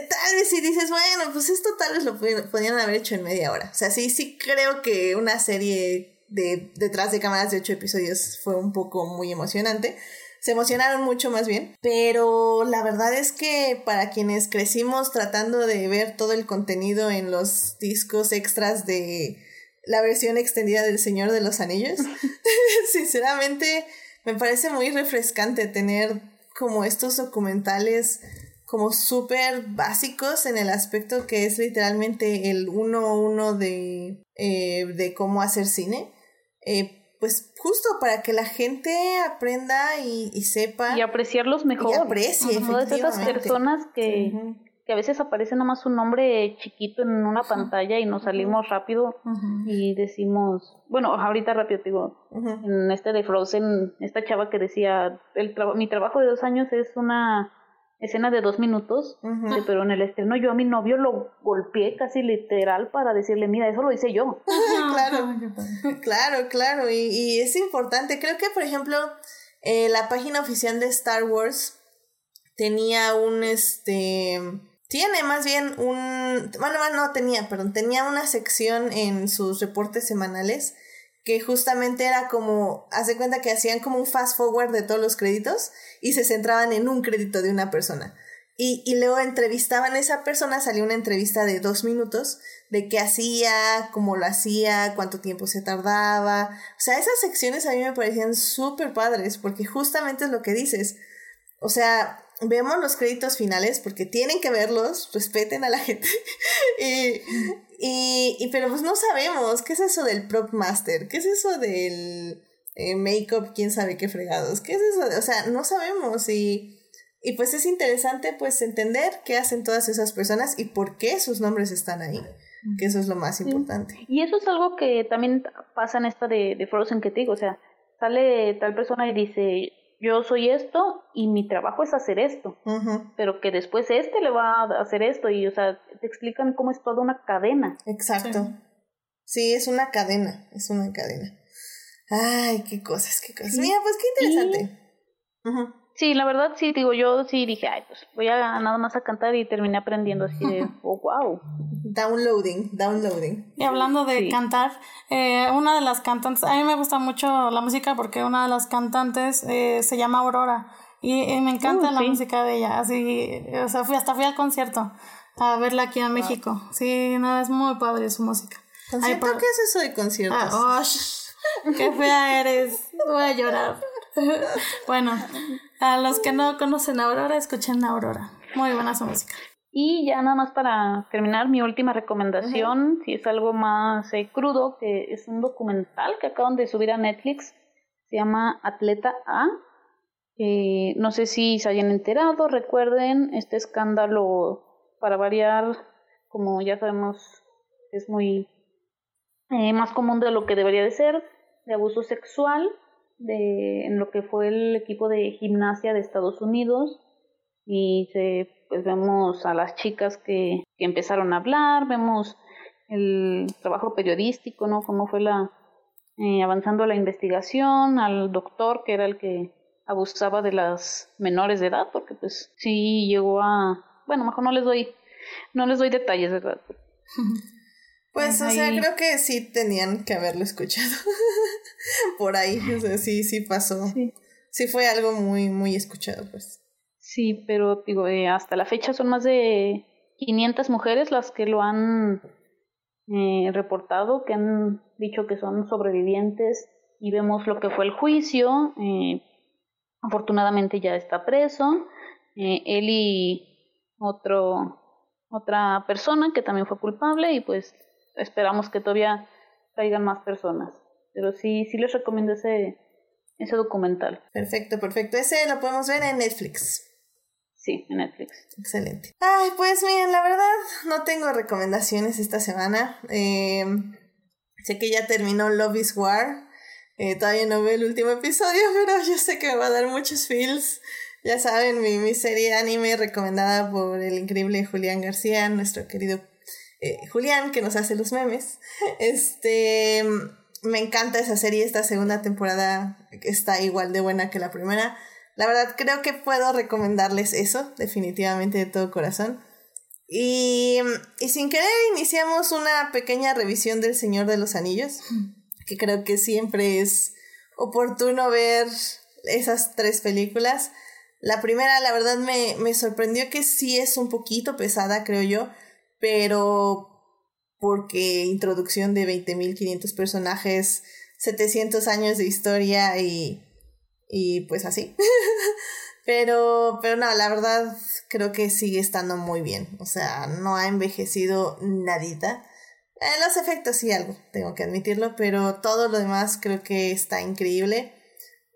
tal vez si dices, bueno, pues esto tal vez lo podrían haber hecho en media hora. O sea, sí, sí creo que una serie de detrás de cámaras de ocho episodios fue un poco muy emocionante. Se emocionaron mucho más bien, pero la verdad es que para quienes crecimos tratando de ver todo el contenido en los discos extras de la versión extendida del Señor de los Anillos, sinceramente me parece muy refrescante tener como estos documentales como súper básicos en el aspecto que es literalmente el uno a uno de, eh, de cómo hacer cine. Eh, pues justo para que la gente aprenda y, y sepa Y apreciarlos mejor. y aprecie, Todas esas personas que, que a veces aparece nada más un nombre chiquito en una pantalla y nos salimos rápido y decimos, bueno, ahorita rápido te digo, en este de Frozen, esta chava que decía, el traba- mi trabajo de dos años es una escena de dos minutos, Ujú. dice, pero en el estreno yo a mi novio lo golpeé casi literal para decirle, mira, eso lo hice yo. Claro. Claro, claro, y, y es importante. Creo que, por ejemplo, eh, la página oficial de Star Wars tenía un, este, tiene más bien un, bueno, no tenía, perdón, tenía una sección en sus reportes semanales que justamente era como, hace cuenta que hacían como un fast forward de todos los créditos y se centraban en un crédito de una persona. Y, y luego entrevistaban a esa persona, salió una entrevista de dos minutos de qué hacía, cómo lo hacía, cuánto tiempo se tardaba. O sea, esas secciones a mí me parecían súper padres porque justamente es lo que dices. O sea, vemos los créditos finales porque tienen que verlos, respeten a la gente. y, y, y- pero pues no sabemos, ¿qué es eso del prop master? ¿Qué es eso del eh, make-up? ¿Quién sabe qué fregados? ¿Qué es eso? o sea, no sabemos y... Y pues es interesante pues entender qué hacen todas esas personas y por qué sus nombres están ahí, que eso es lo más importante. Y eso es algo que también pasa en esta de, de Frozen que te digo, o sea, sale tal persona y dice, yo soy esto y mi trabajo es hacer esto, pero que después este le va a hacer esto y, o sea, te explican cómo es toda una cadena. Exacto. Sí, es una cadena, es una cadena. Ay, qué cosas, qué cosas. Sí. Mira, pues qué interesante. Ujú. Sí, la verdad sí, digo, yo sí dije, ay, pues voy a nada más a cantar y terminé aprendiendo así de, oh, wow. Downloading, downloading. Y hablando de cantar, eh, una de las cantantes, a mí me gusta mucho la música porque una de las cantantes eh, se llama Aurora y, me encanta uh, la música de ella, así, o sea, fui, hasta fui al concierto a verla aquí en México. Sí, no, es muy padre su música. ¿Concierto? ¿Qué es eso de conciertos? Ah, oh, qué fea eres, voy a llorar. bueno, a los que no conocen a Aurora, escuchen a Aurora. Muy buena su música. Y ya nada más para terminar, mi última recomendación, si es algo más eh, crudo, que es un documental que acaban de subir a Netflix, se llama Atleta A. Eh, no sé si se hayan enterado, recuerden este escándalo, para variar, como ya sabemos, es muy eh, más común de lo que debería de ser, de abuso sexual de, en lo que fue el equipo de gimnasia de Estados Unidos y se, pues vemos a las chicas que, que empezaron a hablar, vemos el trabajo periodístico, ¿no? Cómo fue la eh, avanzando la investigación, al doctor que era el que abusaba de las menores de edad, porque pues sí llegó a, bueno, mejor no les doy, no les doy detalles, ¿verdad? Pues, o sea, creo que sí tenían que haberlo escuchado por ahí, o sea, sí, sí pasó. Sí. fue algo muy, muy escuchado, pues. Sí, pero digo, eh, hasta la fecha son más de 500 mujeres las que lo han eh, reportado, que han dicho que son sobrevivientes y vemos lo que fue el juicio. Eh, afortunadamente ya está preso. él y otro, otra persona que también fue culpable y pues esperamos que todavía traigan más personas. Pero sí, sí les recomiendo ese, ese documental. Perfecto, perfecto. Ese lo podemos ver en Netflix. Sí, en Netflix. Excelente. Ay, pues miren, la verdad no tengo recomendaciones esta semana. Eh, sé que ya terminó Love is War. Eh, todavía no veo el último episodio, pero yo sé que me va a dar muchos feels. Ya saben, mi, mi serie anime recomendada por el increíble Julián García, nuestro querido eh, Julián, que nos hace los memes. Este, me encanta esa serie, esta segunda temporada está igual de buena que la primera. La verdad, creo que puedo recomendarles eso, definitivamente de todo corazón. Y, y sin querer, iniciamos una pequeña revisión del Señor de los Anillos, que creo que siempre es oportuno ver esas tres películas. La primera, la verdad, me, me sorprendió que sí es un poquito pesada, creo yo pero porque introducción de 20.500 personajes, 700 años de historia y, y pues así. pero, pero no, la verdad creo que sigue estando muy bien. O sea, no ha envejecido nadita. Eh, los efectos sí algo, tengo que admitirlo, pero todo lo demás creo que está increíble.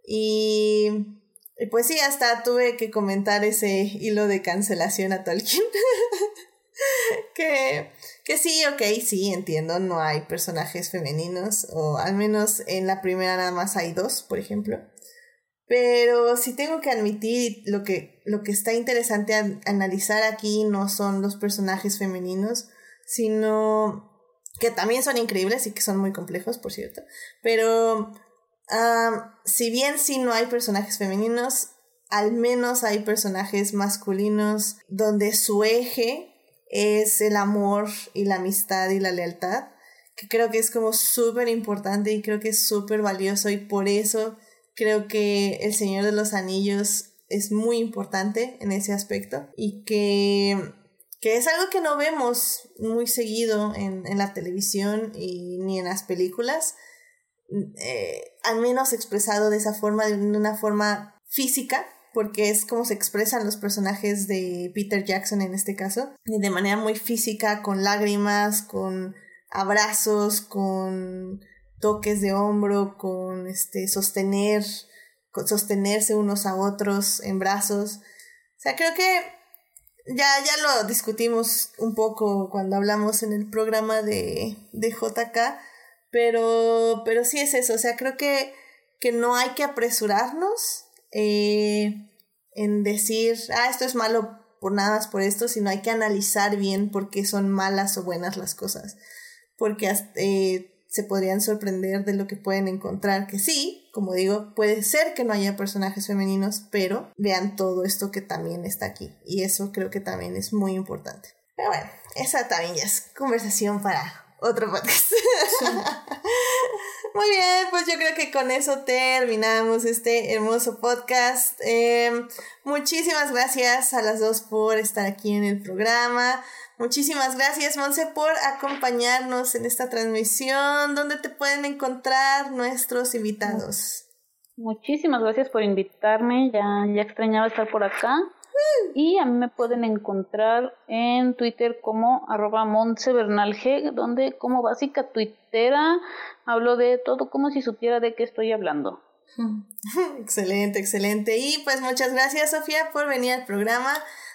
Y, y pues sí, hasta tuve que comentar ese hilo de cancelación a Tolkien. que, que sí, ok, sí, entiendo, no hay personajes femeninos, o al menos en la primera nada más hay dos, por ejemplo. Pero sí tengo que admitir lo que, lo que está interesante analizar aquí no son los personajes femeninos, sino que también son increíbles y que son muy complejos, por cierto. Pero si bien sí no hay personajes femeninos, al menos hay personajes masculinos donde su eje es el amor y la amistad y la lealtad, que creo que es como súper importante y creo que es súper valioso y por eso creo que El Señor de los Anillos es muy importante en ese aspecto y que, que es algo que no vemos muy seguido en, en la televisión y ni en las películas, eh, al menos expresado de esa forma, de una forma física, porque es como se expresan los personajes de Peter Jackson en este caso, de manera muy física, con lágrimas, con abrazos, con toques de hombro, con este sostener, con sostenerse unos a otros en brazos. O sea, creo que ya, ya lo discutimos un poco cuando hablamos en el programa de, de JK, pero, pero sí es eso, o sea, creo que, que no hay que apresurarnos eh, en decir, ah, esto es malo por nada más por esto, sino hay que analizar bien por qué son malas o buenas las cosas. Porque eh, se podrían sorprender de lo que pueden encontrar, que sí, como digo, puede ser que no haya personajes femeninos, pero vean todo esto que también está aquí. Y eso creo que también es muy importante. Pero bueno, esa también es conversación para otro podcast. Muy bien, pues yo creo que con eso terminamos este hermoso podcast. Em, muchísimas gracias a las dos por estar aquí en el programa. Muchísimas gracias, Monse, por acompañarnos en esta transmisión. ¿Dónde te pueden encontrar nuestros invitados? Muchísimas gracias por invitarme. Ya, ya extrañaba estar por acá. Y a mí me pueden encontrar en Twitter como arroba donde como básica tuitera hablo de todo como si supiera de qué estoy hablando. excelente, excelente. Y pues muchas gracias Sofía por venir al programa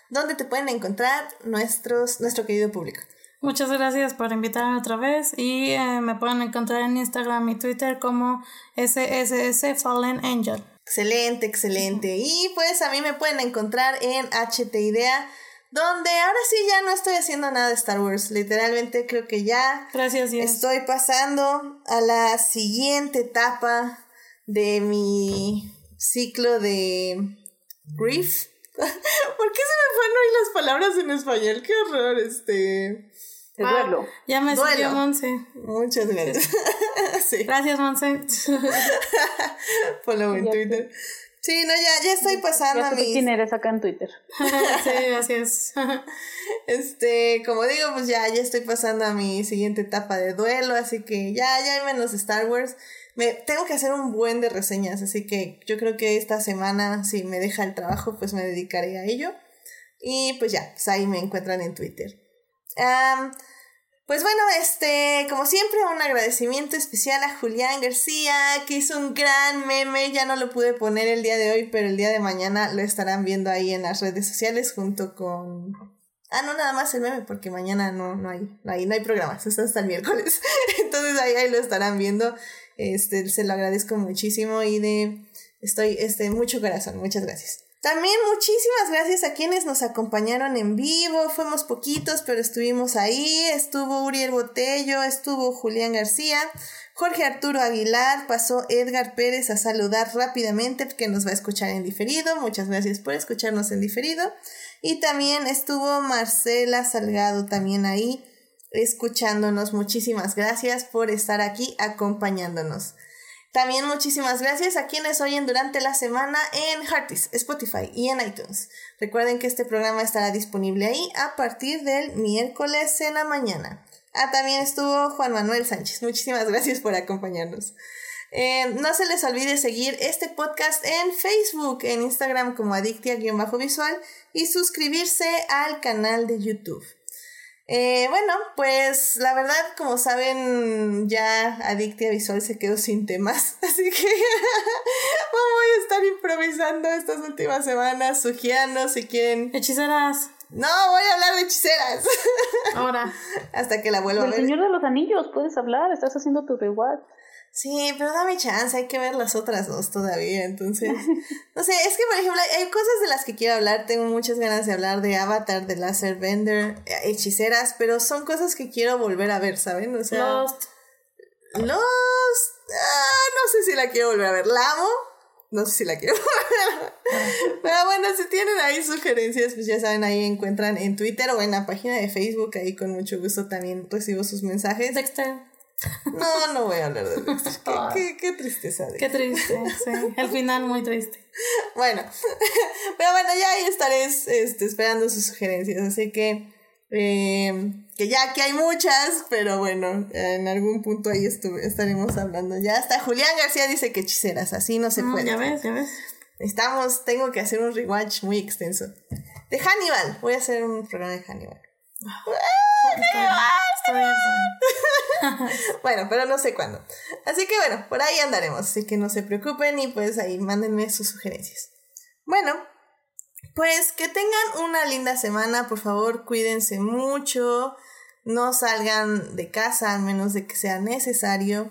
donde te pueden encontrar nuestros, nuestro querido público. Muchas gracias por invitarme otra vez y eh, me pueden encontrar en Instagram y Twitter como SSS Fallen Angel. Excelente, excelente. Y pues a mí me pueden encontrar en HT Idea, donde ahora sí ya no estoy haciendo nada de Star Wars. Literalmente creo que ya Gracias, estoy pasando a la siguiente etapa de mi ciclo de grief. ¿Por qué se me fueron hoy las palabras en español? Qué horror, este. Duelo. Ya me salió Monse. Muchas gracias. sí. Gracias, Monse. Follow en Twitter. Sí, no, ya, ya estoy pasando a mi. quién eres acá en Twitter. sí, gracias. este, como digo, pues ya, ya estoy pasando a mi siguiente etapa de duelo, así que ya, ya hay menos Star Wars. Me, tengo que hacer un buen de reseñas, así que yo creo que esta semana, si me deja el trabajo, pues me dedicaré a ello. Y pues ya, pues ahí me encuentran en Twitter. Pues bueno, este, como siempre, un agradecimiento especial a Julián García, que hizo un gran meme. Ya no lo pude poner el día de hoy, pero el día de mañana lo estarán viendo ahí en las redes sociales junto con. Ah, no, nada más el meme, porque mañana no, no hay, no hay, no hay programas, está hasta el miércoles. Entonces ahí, ahí lo estarán viendo. Este, se lo agradezco muchísimo y de. Estoy, este, mucho corazón, muchas gracias. También muchísimas gracias a quienes nos acompañaron en vivo. Fuimos poquitos, pero estuvimos ahí. Estuvo Uriel Botello, estuvo Julián García, Jorge Arturo Aguilar, pasó Edgar Pérez a saludar rápidamente porque nos va a escuchar en diferido. Muchas gracias por escucharnos en diferido. Y también estuvo Marcela Salgado también ahí escuchándonos. Muchísimas gracias por estar aquí acompañándonos. También muchísimas gracias a quienes oyen durante la semana en Heartis, Spotify y en iTunes. Recuerden que este programa estará disponible ahí a partir del miércoles en la mañana. Ah, también estuvo Juan Manuel Sánchez. Muchísimas gracias por acompañarnos. Eh, no se les olvide seguir este podcast en Facebook, en Instagram como Adictia-Visual y suscribirse al canal de YouTube. Eh, bueno, pues la verdad, como saben, ya Adictia Visual se quedó sin temas, así que voy a estar improvisando estas últimas semanas, sugiando si quieren. Hechiceras. No, voy a hablar de hechiceras. Ahora. Hasta que la vuelva a ver. El Señor de los Anillos, puedes hablar, estás haciendo tu reward. Sí, pero dame chance, hay que ver las otras dos todavía, entonces, no sé, es que por ejemplo hay cosas de las que quiero hablar, tengo muchas ganas de hablar de Avatar, de Laser Bender, hechiceras, pero son cosas que quiero volver a ver, ¿saben? O sea... Lost. Lost. Ah, no sé si la quiero volver a ver, la amo, no sé si la quiero Pero bueno, si tienen ahí sugerencias, pues ya saben, ahí encuentran en Twitter o en la página de Facebook, ahí con mucho gusto también recibo sus mensajes. Dexter. No, no voy a hablar de Dexter. Qué, qué, tristeza. Qué triste, sí. El final muy triste. Bueno, pero bueno, ya ahí estaré este, esperando sus sugerencias. Así que, eh, que ya que hay muchas, pero bueno, en algún punto ahí estaremos hablando. Ya hasta Julián García dice que hechiceras, así no se mm, puede. Ya ves, ya ves. Estamos, tengo que hacer un rewatch muy extenso. De Hannibal, voy a hacer un programa de Hannibal. bueno, pero no sé cuándo. Así que bueno, por ahí andaremos. Así que no se preocupen y pues ahí mándenme sus sugerencias. Bueno, pues que tengan una linda semana. Por favor, cuídense mucho. No salgan de casa a menos de que sea necesario.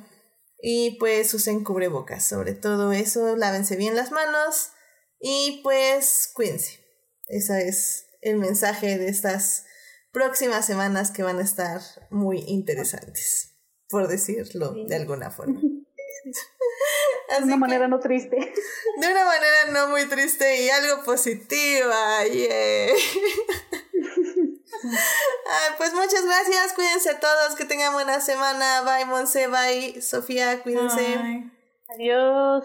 Y pues usen cubrebocas. Sobre todo eso, lávense bien las manos. Y pues cuídense. Ese es el mensaje de estas próximas semanas que van a estar muy interesantes. por decirlo de alguna forma. de una manera no triste. De una manera no muy triste y algo positiva. Yeah. pues muchas gracias, cuídense todos, que tengan buena semana. Bye, Monse, bye, Sofía, cuídense. Adiós.